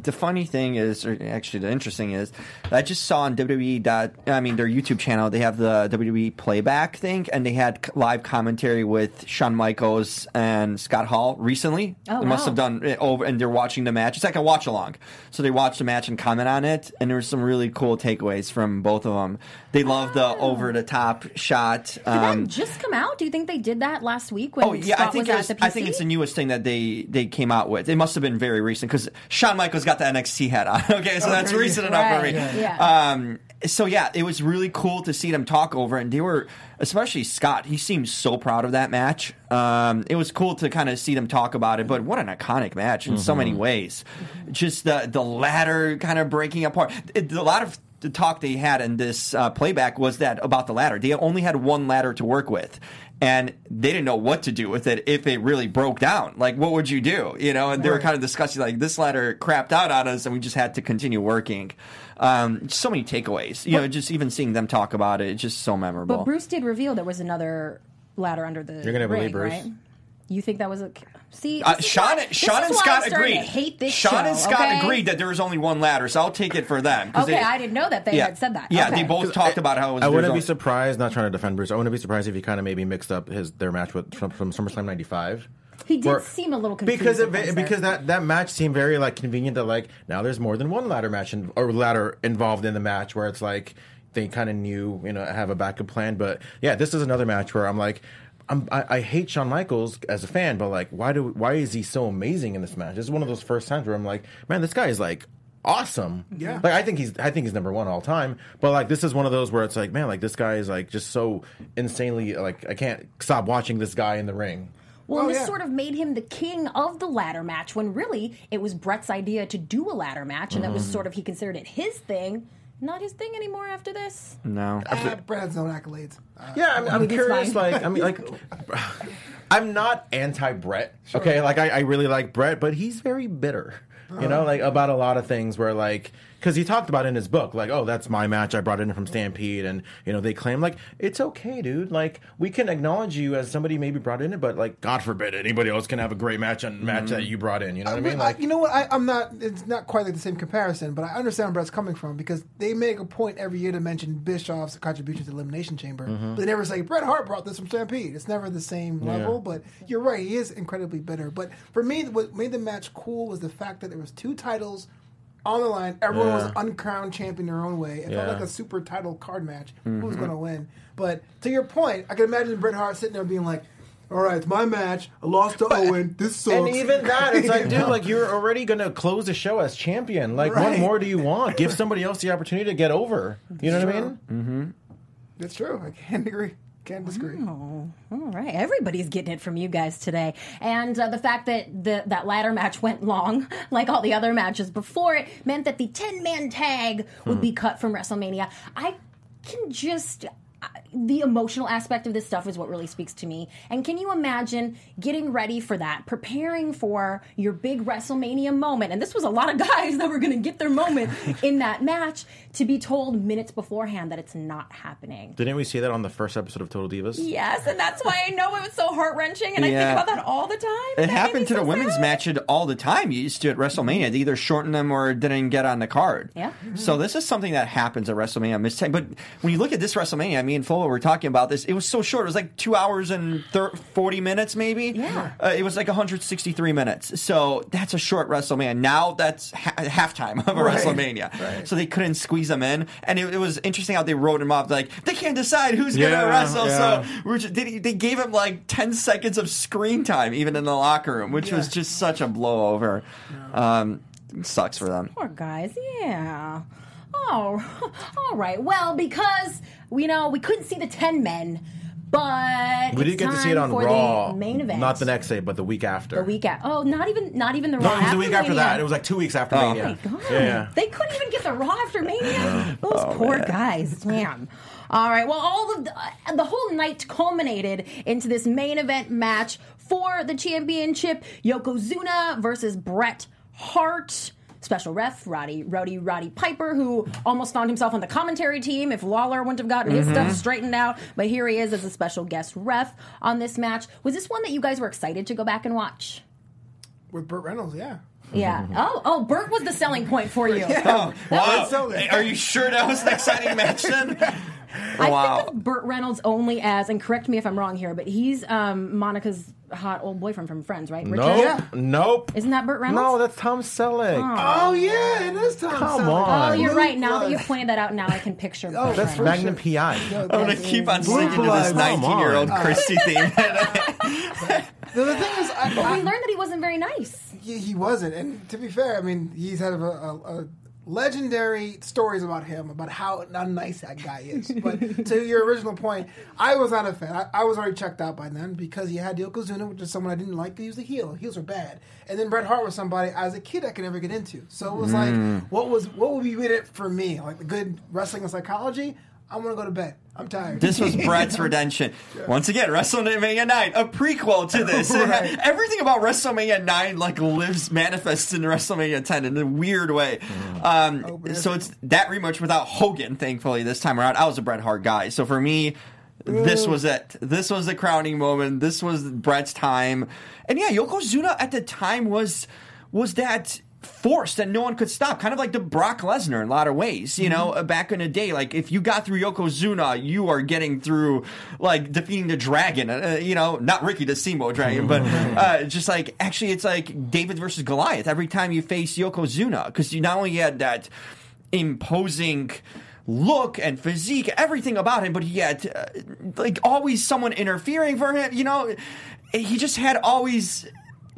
Speaker 4: The funny thing is, or actually the interesting is, I just saw on WWE. Dot, I mean, their YouTube channel. They have the WWE playback thing, and they had live commentary with Shawn Michaels and Scott Hall recently.
Speaker 2: Oh,
Speaker 4: they must have done it over, and they're watching the match. It's like a watch along. So they watched the match and comment on it, and there were some really cool takeaways from both of them. They love the over the top shot.
Speaker 2: Did
Speaker 4: Um,
Speaker 2: that just come out? Do you think they did that last week when
Speaker 4: Oh yeah,
Speaker 2: Scott
Speaker 4: I think
Speaker 2: was at
Speaker 4: was,
Speaker 2: the PC?
Speaker 4: I think it's the newest thing that they they came out with. It must have been very recent because Shawn Michaels got the NXT hat on. *laughs* Okay, so that's
Speaker 6: really?
Speaker 4: recent enough for me.
Speaker 2: Right, yeah.
Speaker 4: Um, so yeah, it was really cool to see them talk over, it, and they were especially Scott. He seemed so proud of that match. Um, it was cool to kind of see them talk about it. But what an iconic match in so many ways. Just the the ladder kind of breaking apart. It, a lot of the talk they had in this uh, playback was that about the ladder. They only had one ladder to work with. And they didn't know what to do with it if it really broke down. Like, what would you do? You know, and they were kind of discussing like this ladder crapped out on us, and we just had to continue working. Um, so many takeaways. You know, just even seeing them talk about it, it's just so memorable.
Speaker 2: But Bruce did reveal there was another ladder under the
Speaker 5: You're gonna believe Bruce?
Speaker 2: right? You think that was a see?
Speaker 4: Uh,
Speaker 2: this is
Speaker 4: Shawn,
Speaker 2: why- this
Speaker 4: Shawn
Speaker 2: is
Speaker 4: and
Speaker 2: why
Speaker 4: Scott
Speaker 2: I'm
Speaker 4: agreed.
Speaker 2: Hate this
Speaker 4: Shawn
Speaker 2: show,
Speaker 4: and Scott
Speaker 2: okay?
Speaker 4: agreed that there was only one ladder, so I'll take it for them. 'cause
Speaker 2: Okay,
Speaker 4: they-
Speaker 2: I didn't know that they
Speaker 4: yeah,
Speaker 2: had said that.
Speaker 4: Yeah,
Speaker 2: Okay.
Speaker 4: they both talked about how it was.
Speaker 5: I wouldn't
Speaker 4: only-
Speaker 5: be surprised. Not trying to defend Bruce. I wouldn't be surprised if he kind of maybe mixed up his their match with from, from SummerSlam '95.
Speaker 2: He did
Speaker 5: Where-
Speaker 2: seem a little confused
Speaker 5: because
Speaker 2: at
Speaker 5: of it,
Speaker 2: there.
Speaker 5: because that, that match seemed very like convenient that like now there's more than one ladder match in, or ladder involved in the match where it's like they kind of knew you know have a backup plan. But yeah, this is another match where I'm like. I'm, I, I hate Shawn Michaels as a fan, but like, why do why is he so amazing in this match? This is one of those first times where I'm like, man, this guy is like awesome.
Speaker 6: Yeah.
Speaker 5: like I think he's I think he's number one all time. But like, this is one of those where it's like, man, like this guy is like just so insanely like I can't stop watching this guy in the ring.
Speaker 2: Well,
Speaker 6: Oh,
Speaker 2: this
Speaker 6: yeah.
Speaker 2: sort of made him the king of the ladder match when really it was Bret's idea to do a ladder match, and that
Speaker 4: Mm-hmm.
Speaker 2: was sort of he considered it his thing. Not his thing anymore after this.
Speaker 4: no.
Speaker 6: Uh, Bret has his own accolades. Uh,
Speaker 5: Yeah, I'm, I'm curious.
Speaker 2: fine.
Speaker 5: Like, I mean, like, *laughs* I'm not anti Bret. Okay, like I, I really like Bret, but he's very bitter. You know, like about a lot of things where like because he talked about it in his book, like, oh, that's my match. I brought it in from Stampede, and you know they claim like it's okay, dude. Like we can acknowledge you as somebody maybe brought in it, but like God forbid anybody else can have a great match and match that you brought in. You know what I mean?
Speaker 6: But,
Speaker 5: Like
Speaker 6: you know what? I, I'm not. It's not quite like the same comparison, but I understand where Bret's coming from because they make a point every year to mention Bischoff's contribution to Elimination Chamber.
Speaker 5: Mm-hmm.
Speaker 6: But they never say Bret Hart brought this from Stampede. It's never the same level. But you're right. He is incredibly bitter. But for me, what made the match cool was the fact that there was two titles on the line. Everyone was uncrowned champion their own way. It felt like a super title card match.
Speaker 5: Mm-hmm.
Speaker 6: Who's going to win? But to your point, I can imagine Bret Hart sitting there being like. All right, it's my match. I lost to Owen. This sucks.
Speaker 5: And even that, it's like, *laughs* dude, like you're already gonna close the show as champion. Like, what more do you want? Give somebody else the opportunity to get over. You know what I mean?
Speaker 6: That's true. I can't *laughs* agree. Can't disagree.
Speaker 2: All right, everybody's getting it from you guys today, and uh, the fact that the that ladder match went long, *laughs* like all the other matches before it, meant that the ten man tag would be cut from WrestleMania. I can just. I- The emotional aspect of this stuff is what really speaks to me. And can you imagine getting ready for that, preparing for your big WrestleMania moment? And this was a lot of guys *laughs* that were going to get their moment in that match to be told minutes beforehand that it's not happening.
Speaker 5: Didn't we see that on the first episode of Total Divas?
Speaker 2: Yes, and that's why I know it was so heart wrenching, and I think about that all the time.
Speaker 4: It
Speaker 2: That
Speaker 4: happened to
Speaker 2: so
Speaker 4: the women's match at- all the time. You used to at WrestleMania. They either shortened them or didn't get on the card.
Speaker 2: Yeah.
Speaker 4: So this is something that happens at WrestleMania. But when you look at this WrestleMania, me and Fuller were talking about this. It was so short. It was like two hours and thir- forty minutes, maybe.
Speaker 2: Yeah.
Speaker 4: Uh, it was like 163 minutes. So that's a short WrestleMania. Now that's ha- halftime of a
Speaker 6: Right.
Speaker 4: WrestleMania. So they couldn't squeeze them in, and it, it was interesting how they wrote him off. Like they can't decide who's
Speaker 5: Yeah,
Speaker 4: gonna wrestle.
Speaker 5: yeah.
Speaker 4: So we're just, they, they gave him like 10 seconds of screen time, even in the locker room, which was just such a blowover. Um, sucks for them.
Speaker 2: Poor guys, yeah. Oh, all right. Well, because you know we couldn't see the ten men, but
Speaker 5: We
Speaker 2: it's
Speaker 5: did get to see it on Raw,
Speaker 2: the main event,
Speaker 5: not the next day, but the week after.
Speaker 2: the week after. Oh, not even, not even the
Speaker 5: No,
Speaker 2: Raw.
Speaker 5: it was the week after
Speaker 2: Mania.
Speaker 5: that. It was like two weeks after
Speaker 4: Oh.
Speaker 5: Mania.
Speaker 2: Oh my god!
Speaker 5: Yeah, yeah.
Speaker 2: They couldn't even get the Raw after Mania. Those poor guys. Damn. All right. Well, all of the, uh, the whole night culminated into this main event match for the championship: Yokozuna versus Bret Hart. Special ref Roddy Roddy Roddy Piper, who almost found himself on the commentary team if Lawler wouldn't have gotten his stuff mm-hmm. straightened out, but here he is as a special guest ref on this match. Was this one that you guys were excited to go back and watch?
Speaker 6: With Burt Reynolds, yeah.
Speaker 2: Yeah. Mm-hmm. Oh, oh, Burt was the selling point for you. *laughs*
Speaker 4: Oh, wow.
Speaker 6: so then.
Speaker 4: Hey, Are you sure that was an exciting match then? *laughs*
Speaker 2: I
Speaker 4: wow.
Speaker 2: think of Burt Reynolds only as, and correct me if I'm wrong here, but he's um, Monica's hot old boyfriend from Friends, right? Richard?
Speaker 5: Nope.
Speaker 6: Yeah.
Speaker 5: Nope.
Speaker 2: Isn't that Burt Reynolds?
Speaker 5: No, that's Tom Selleck.
Speaker 6: Oh yeah, it is Tom.
Speaker 5: Come
Speaker 6: Selleck.
Speaker 5: on.
Speaker 2: Oh, you're
Speaker 6: Blue
Speaker 2: right. Now that you've pointed that out, now I can picture.
Speaker 6: Oh,
Speaker 2: Burt
Speaker 5: That's
Speaker 2: Reynolds.
Speaker 5: Magnum
Speaker 6: sure.
Speaker 5: PI.
Speaker 4: I'm going to keep on
Speaker 6: Blue
Speaker 4: singing to this 19 year old
Speaker 5: Come on.
Speaker 4: Christy *laughs* theme.
Speaker 6: The, the thing is, I, I,
Speaker 2: we learned that he wasn't very nice.
Speaker 6: he, he wasn't. And to be fair, I mean, he's had a, a, a legendary stories about him about how nice that guy is. But to your original point, I was not a fan. I, I was already checked out by then because he had Yokozuna, which is someone I didn't like. He was a heel. Heels are bad. And then Bret Hart was somebody as a kid I could never get into. So it was like, mm. what was what would be in it for me? Like the good wrestling and psychology. I want to go to bed. I'm tired.
Speaker 4: This was Bret's *laughs* redemption. Once again, WrestleMania 9, a prequel to this. *laughs*
Speaker 6: Right. *laughs*
Speaker 4: everything about WrestleMania 9 like lives, manifests in WrestleMania 10 in a weird way. Um, so it's that rematch without Hogan, thankfully, this time around. I was a Bret Hart guy. So for me, this was it. This was the crowning moment. This was Bret's time. And yeah, Yokozuna at the time was was that forced and no one could stop. Kind of like the Brock Lesnar in a lot of ways, you know, uh, back in the day. Like if you got through Yokozuna, you are getting through like defeating the dragon, uh, you know, not Ricky the Steamboat Dragon, but *laughs* uh, just like actually it's like David versus Goliath every time you face Yokozuna because you not only had that imposing look and physique, everything about him, but he had uh, like always someone interfering for him. You know, he just had always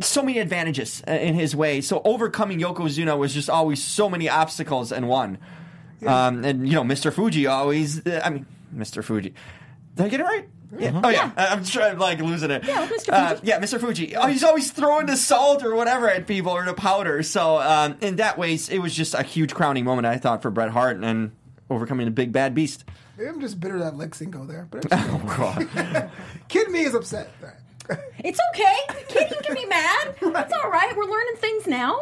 Speaker 4: so many advantages uh, in his way. So overcoming Yokozuna was just always so many obstacles in one. Um, and you know, Mr. Fuji always. Uh, I mean, Mr. Fuji. Did I get it right? Yeah. Oh yeah, I- I'm trying like losing it.
Speaker 2: Yeah, Mr.
Speaker 4: Uh,
Speaker 2: Fuji.
Speaker 4: yeah, Mr. Fuji. Oh, he's always throwing the salt or whatever at people or the powder. So um, in that way, it was just a huge crowning moment I thought for Bret Hart and overcoming the big bad beast.
Speaker 6: Maybe I'm just bitter that Lex didn't go there. But *laughs*
Speaker 4: Oh God. *laughs*
Speaker 6: kid me is upset.
Speaker 2: It's okay. Kid, can be mad. *laughs* That's all right. We're learning things now.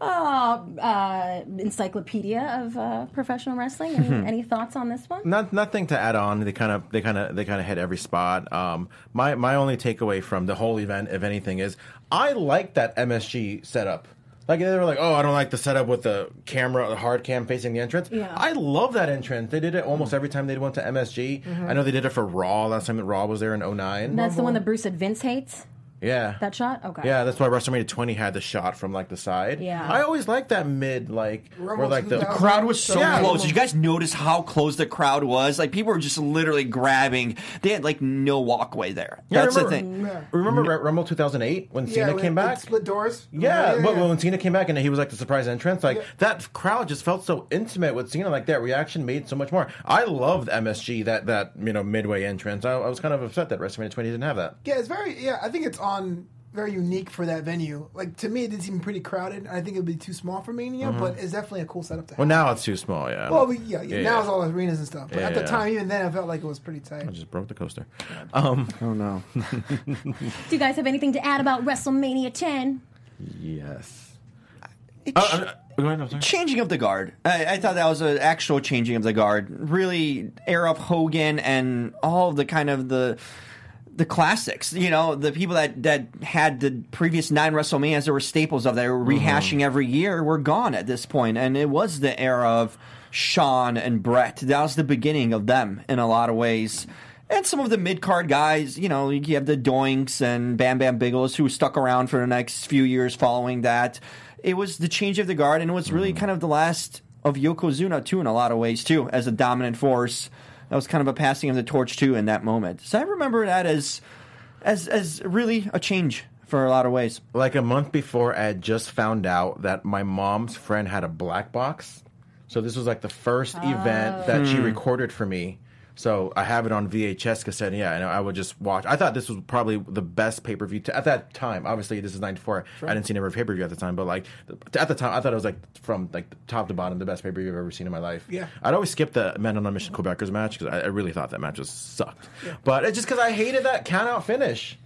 Speaker 2: Uh, uh, encyclopedia of uh, professional wrestling. Any, any thoughts on this one?
Speaker 5: Not, nothing to add on. They kind of they kind of they kind of hit every spot. Um, my my only takeaway from the whole event, if anything, is I like that MSG setup. Like they were like, oh, I don't like the setup with the camera, the hard cam facing the entrance.
Speaker 2: Yeah.
Speaker 5: I love that entrance. They did it almost every time they went to MSG. I know they did it for Raw last time that Raw was there in 09.
Speaker 2: That's the one that Bruce said Vince hates.
Speaker 5: Yeah.
Speaker 2: That shot. Okay.
Speaker 5: Yeah, that's why WrestleMania 20 had the shot from like the side.
Speaker 2: Yeah.
Speaker 5: I always like that mid, like where like the
Speaker 6: 2000.
Speaker 4: crowd was so
Speaker 5: Yeah.
Speaker 4: close. Did you guys notice how close the crowd was? Like people were just literally grabbing. They had like no walkway there.
Speaker 5: Yeah,
Speaker 4: That's the
Speaker 5: remember-
Speaker 4: thing.
Speaker 5: Remember Rumble 2008 when
Speaker 6: Yeah,
Speaker 5: Cena
Speaker 6: we
Speaker 5: came
Speaker 6: had
Speaker 5: back?
Speaker 6: Split doors.
Speaker 5: Yeah, but
Speaker 6: yeah.
Speaker 5: when Cena came back and he was like the surprise entrance, like
Speaker 6: Yeah.
Speaker 5: that crowd just felt so intimate with Cena. Like that reaction made so much more. I loved MSG that that you know midway entrance. I, I was kind of upset that WrestleMania 20 didn't have that.
Speaker 6: Yeah, it's very. Yeah, I think it's on very unique for that venue. Like to me, it did seem pretty crowded. I think it would be too small for Mania, mm-hmm. but it's definitely a cool setup to have.
Speaker 5: Well, now it's too small. Yeah.
Speaker 6: Well, we, yeah, yeah,
Speaker 5: Yeah,
Speaker 6: now
Speaker 5: yeah.
Speaker 6: it's all arenas and stuff. But
Speaker 5: Yeah,
Speaker 6: at the
Speaker 5: yeah.
Speaker 6: time, even then, I felt like it was pretty tight.
Speaker 5: I just broke the coaster. Um,
Speaker 4: Oh no. *laughs*
Speaker 2: Do you guys have anything to add about WrestleMania 10?
Speaker 5: yes.
Speaker 4: It's-
Speaker 5: Oh, uh, uh, ahead.
Speaker 4: Changing of the guard. I, I thought that was an actual changing of the guard. Really, era of Hogan and all of the kind of the the classics. You know, the people that that had the previous nine WrestleManias that were staples of that were mm-hmm. rehashing every year were gone at this point, and it was the era of Shawn and Bret. That was the beginning of them in a lot of ways. And some of the mid card guys, you know, you have the Doinks and Bam Bam Bigelows who stuck around for the next few years following that. It was the change of the guard, and it was really mm-hmm. kind of the last of Yokozuna too, in a lot of ways too, as a dominant force. That was kind of a passing of the torch too in that moment. So I remember that as as as really a change for a lot of ways.
Speaker 5: Like a month before, I had just found out that my mom's friend had a black box. So this was like the first event that she hmm. recorded for me. So I have it on VHS cassette. Yeah, and I would just watch. I thought this was probably the best pay per view at that time. Obviously, this is '94. I didn't see never pay per view at the time, but like at the time, I thought it was like from like top to bottom the best pay per view I've ever seen in my life.
Speaker 6: Yeah.
Speaker 5: I'd always skip the Men on a Mission Quebecers match because I, I really thought that match just sucked. But it's just because I hated that count out finish.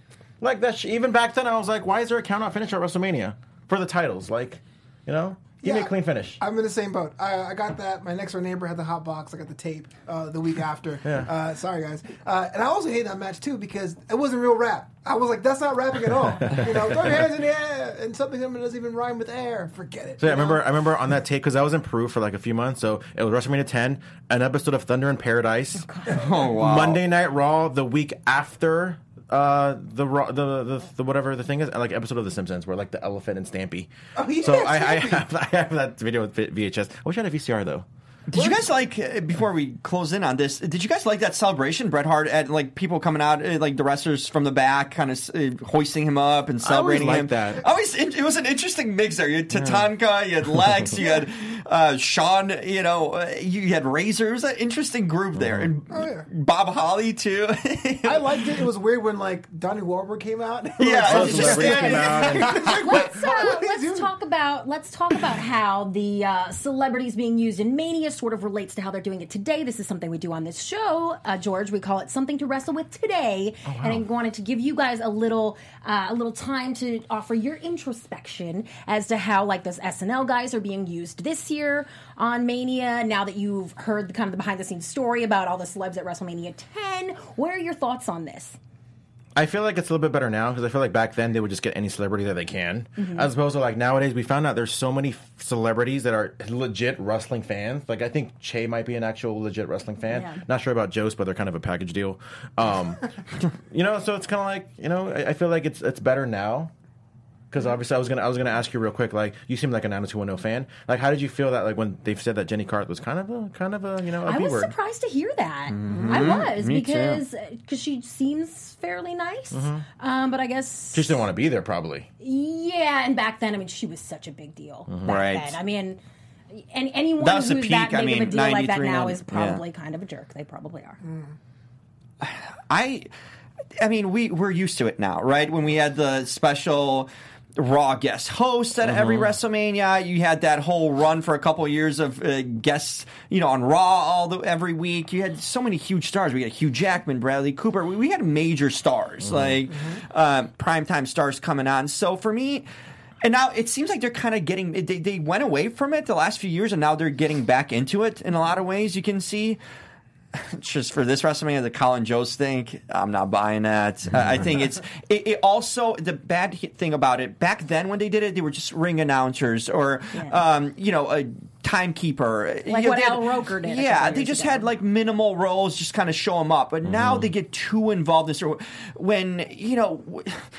Speaker 5: Like that, sh- even back then, I was like, "Why is there a count out finish at WrestleMania for the titles?" Like, you know, give me a clean finish.
Speaker 6: I'm in the same boat. I, I got that. My next door neighbor had the hot box. I got the tape uh, the week after.
Speaker 5: Yeah.
Speaker 6: Uh, sorry, guys. Uh, and I also hate that match too because it wasn't real rap. I was like, that's not rapping at all. *laughs* you know, throw your hands in the air and something that doesn't even rhyme with air. Forget it.
Speaker 5: So yeah, I
Speaker 6: you know?
Speaker 5: remember, I remember on that tape because I was in Peru for like a few months. So it was WrestleMania 10, an episode of Thunder in Paradise, *laughs*
Speaker 4: Oh wow!
Speaker 5: Monday Night Raw the week after uh, the, the the the whatever the thing is, like episode of The Simpsons where like the elephant and Stampy.
Speaker 6: Oh, *laughs* yeah,
Speaker 5: so I, I have I have that video with VHS. I wish I had a VCR though.
Speaker 4: Did you guys like uh, before we close in on this? Did you guys like that celebration, Bret Hart, at like people coming out, uh, like the wrestlers from the back, kind of uh, hoisting him up and celebrating
Speaker 5: liked
Speaker 4: him?
Speaker 5: that.
Speaker 4: Always, it, it was an interesting mix there. You had Tatanka, you had Lex, you had *laughs* uh, Shawn. You know, uh, you, you had Razor. It was an interesting group there, and
Speaker 6: Oh, yeah.
Speaker 4: Bob Holly too.
Speaker 6: I liked it. It was weird when like Donnie Wahlberg came out. *laughs*
Speaker 4: Yeah,
Speaker 6: Like,
Speaker 4: just
Speaker 5: celebrities came out and-
Speaker 2: let's uh, let's talk about let's talk about how the uh, celebrities being used in Mania sort of relates to how they're doing it today. This is something we do on this show, uh, George. We call it something to wrestle with today, and I wanted to give you guys a little uh, a little time to offer your introspection as to how like those SNL guys are being used this year on Mania. Now that you've heard the kind of the behind the scenes story about all the celebs at WrestleMania 10, what are your thoughts on this?
Speaker 5: I feel like it's a little bit better now because I feel like back then they would just get any celebrity that they can,
Speaker 2: Mm-hmm.
Speaker 5: as opposed to like nowadays we found out there's so many f- celebrities that are legit wrestling fans. Like I think Che might be an actual legit wrestling fan.
Speaker 2: Yeah.
Speaker 5: Not sure about Joe's, but they're kind of a package deal. Um, *laughs* *laughs* you know, so it's kind of like you know I, I feel like it's it's better now. Because obviously, I was gonna I was gonna ask you real quick. Like, you seem like a 90210 fan. Like, how did you feel that like when they said that Jenny Carth was kind of a kind of a you know a
Speaker 2: I
Speaker 5: B
Speaker 2: was
Speaker 5: word?
Speaker 2: surprised to hear that. Mm-hmm. I was
Speaker 4: Me
Speaker 2: because uh, because she seems fairly nice, mm-hmm. um, but I guess
Speaker 5: She just didn't want to be there, probably.
Speaker 2: yeah. And back then, I mean, she was such a big deal. Mm-hmm. Back
Speaker 4: Right.
Speaker 2: then, I mean, and anyone
Speaker 4: That was
Speaker 2: who's
Speaker 4: the
Speaker 2: that
Speaker 4: peak, I mean,
Speaker 2: of a deal like that now is probably kind of a jerk. They probably are. Mm. *sighs*
Speaker 4: I, I mean, we we're used to it now, right? When we had the special Raw guest hosts at every WrestleMania. You had that whole run for a couple of years of uh, guests, you know, on Raw all the every week. You had so many huge stars. We had Hugh Jackman, Bradley Cooper. We, we had major stars, like uh, primetime stars coming on. So for me. And now it seems like they're kind of getting, they, they went away from it the last few years and now they're getting back into it in a lot of ways. You can see *laughs* just for this WrestleMania, the Colin Jost thing, I'm not buying that. I think it's *laughs* it, it also the bad thing about it. Back then, when they did it, they were just ring announcers or
Speaker 2: Yeah.
Speaker 4: um, you know a timekeeper,
Speaker 2: Like
Speaker 4: You know,
Speaker 2: what
Speaker 4: had-
Speaker 2: Al Roker did
Speaker 4: Yeah, they just
Speaker 2: ago.
Speaker 4: had like minimal roles, just kind of show them up. But now they get too involved in this. When you know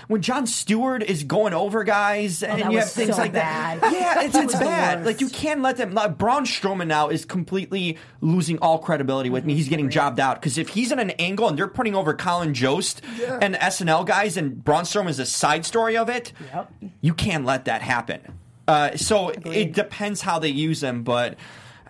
Speaker 4: when Jon Stewart is going over guys, oh, and
Speaker 2: Oh, that
Speaker 4: you have things
Speaker 2: so
Speaker 4: like
Speaker 2: bad.
Speaker 4: that. Yeah, it's, *laughs* it's bad. Like you can't let them. Like Braun Strowman now is completely losing all credibility with me. He's getting jobbed out because if he's in an angle and they're putting over Colin Jost
Speaker 6: Yeah.
Speaker 4: and SNL guys, and Braun Strowman is a side story of it,
Speaker 2: Yep.
Speaker 4: you can't let that happen. Uh, so it depends how they use them, but.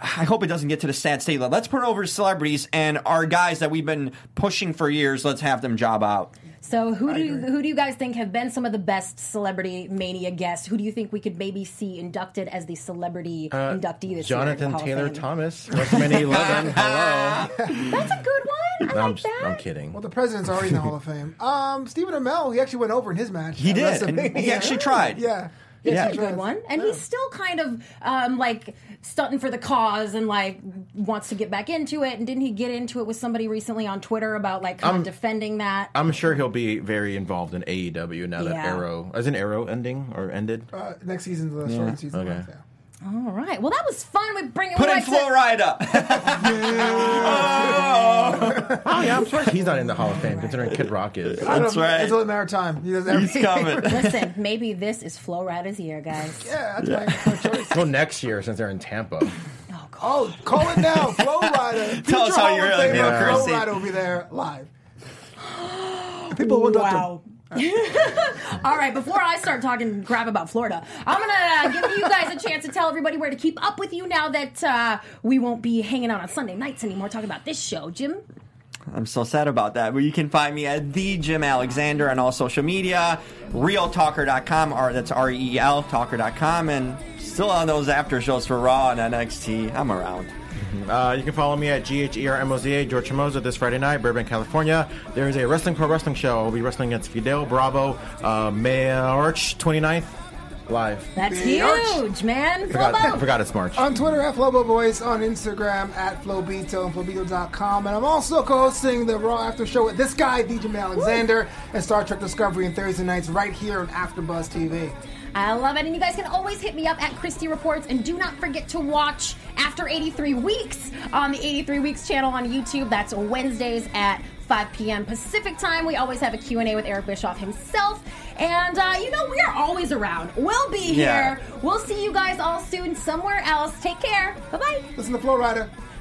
Speaker 4: I hope it doesn't get to the sad state. Let's put it over to celebrities and our guys that we've been pushing for years. Let's have them job out.
Speaker 2: So who do you, who do you guys think have been some of the best celebrity mania guests? Who do you think we could maybe see inducted as the celebrity inductee this
Speaker 5: Jonathan
Speaker 2: year? in the Hall of
Speaker 5: Taylor
Speaker 2: Fame?
Speaker 5: Thomas, WrestleMania *laughs* 11. Hello.
Speaker 2: That's a good one. I
Speaker 5: No, I'm, just-
Speaker 2: that.
Speaker 5: I'm kidding.
Speaker 6: Well, the president's already in the Hall of Fame. Um, Stephen Amell, he actually went over in his match.
Speaker 4: He did, he *laughs* actually tried.
Speaker 6: Yeah.
Speaker 2: That's
Speaker 4: Yeah.
Speaker 2: a good one. And he's still kind of um, like stunting for the cause and like wants to get back into it. And didn't he get into it with somebody recently on Twitter about like kind of defending that?
Speaker 5: I'm sure he'll be very involved in AEW now that Arrow, as an Arrow ending or ended.
Speaker 6: Uh, next season's the short season.
Speaker 5: Okay.
Speaker 6: Yeah.
Speaker 2: All right. Well, that was fun. We bring
Speaker 4: Put
Speaker 2: we
Speaker 4: in
Speaker 2: like to-
Speaker 4: Flo Rida. *laughs* *laughs*
Speaker 5: Oh. oh yeah, I'm surprised he's not in the Hall of Fame considering Kid Rock is.
Speaker 4: That's right.
Speaker 6: It's only a matter of time. He does
Speaker 4: He's
Speaker 6: everything.
Speaker 4: coming. *laughs*
Speaker 2: Listen, maybe this is Flo Rida's year, guys.
Speaker 6: Yeah, that's my, my choice.
Speaker 5: Well, next year since they're in Tampa.
Speaker 6: Oh, oh call it now. Flo Rida.
Speaker 4: Tell us how
Speaker 6: Hall
Speaker 4: you
Speaker 6: of
Speaker 4: really
Speaker 6: Famer
Speaker 4: feel,
Speaker 6: Flow
Speaker 4: Christy.
Speaker 6: Rider will be there live. *gasps* People will
Speaker 2: Wow. *laughs* All right, before I start talking crap about Florida, I'm going to give you guys a chance to tell everybody where to keep up with you now that uh, we won't be hanging out on Sunday nights anymore talking about this show. Jim?
Speaker 4: I'm so sad about that. But you can find me at the Jim Alexander on all social media, realtalker.com, or that's R E L talker.com, and still on those after shows for Raw and NXT. I'm around.
Speaker 5: Uh, you can follow me at E GHERMOZA, George Chamoza, this Friday night, Burbank, California. There is a Wrestling Pro Wrestling show. I'll be wrestling against Fidel Bravo, uh, March 29th, live.
Speaker 2: That's
Speaker 6: Big arch.
Speaker 2: huge, man.
Speaker 5: Forgot,
Speaker 2: Flobo.
Speaker 5: forgot it's March.
Speaker 6: On Twitter at Flobo Voice, on Instagram at Flobito and Flobito.com. And I'm also co hosting the Raw After Show with this guy, DJ Alexander, and Star Trek Discovery and Thursday nights right here on AfterBuzz TV.
Speaker 2: I love it. And you guys can always hit me up at Christy Reports. And do not forget to watch After 83 Weeks on the 83 Weeks channel on YouTube. That's Wednesdays at 5 p.m. Pacific time. We always have a Q&A with Eric Bischoff himself. And, uh, you know, we are always around. We'll be
Speaker 4: Yeah.
Speaker 2: here. We'll see you guys all soon somewhere else. Take care. Bye-bye.
Speaker 6: Listen to Flo Rida.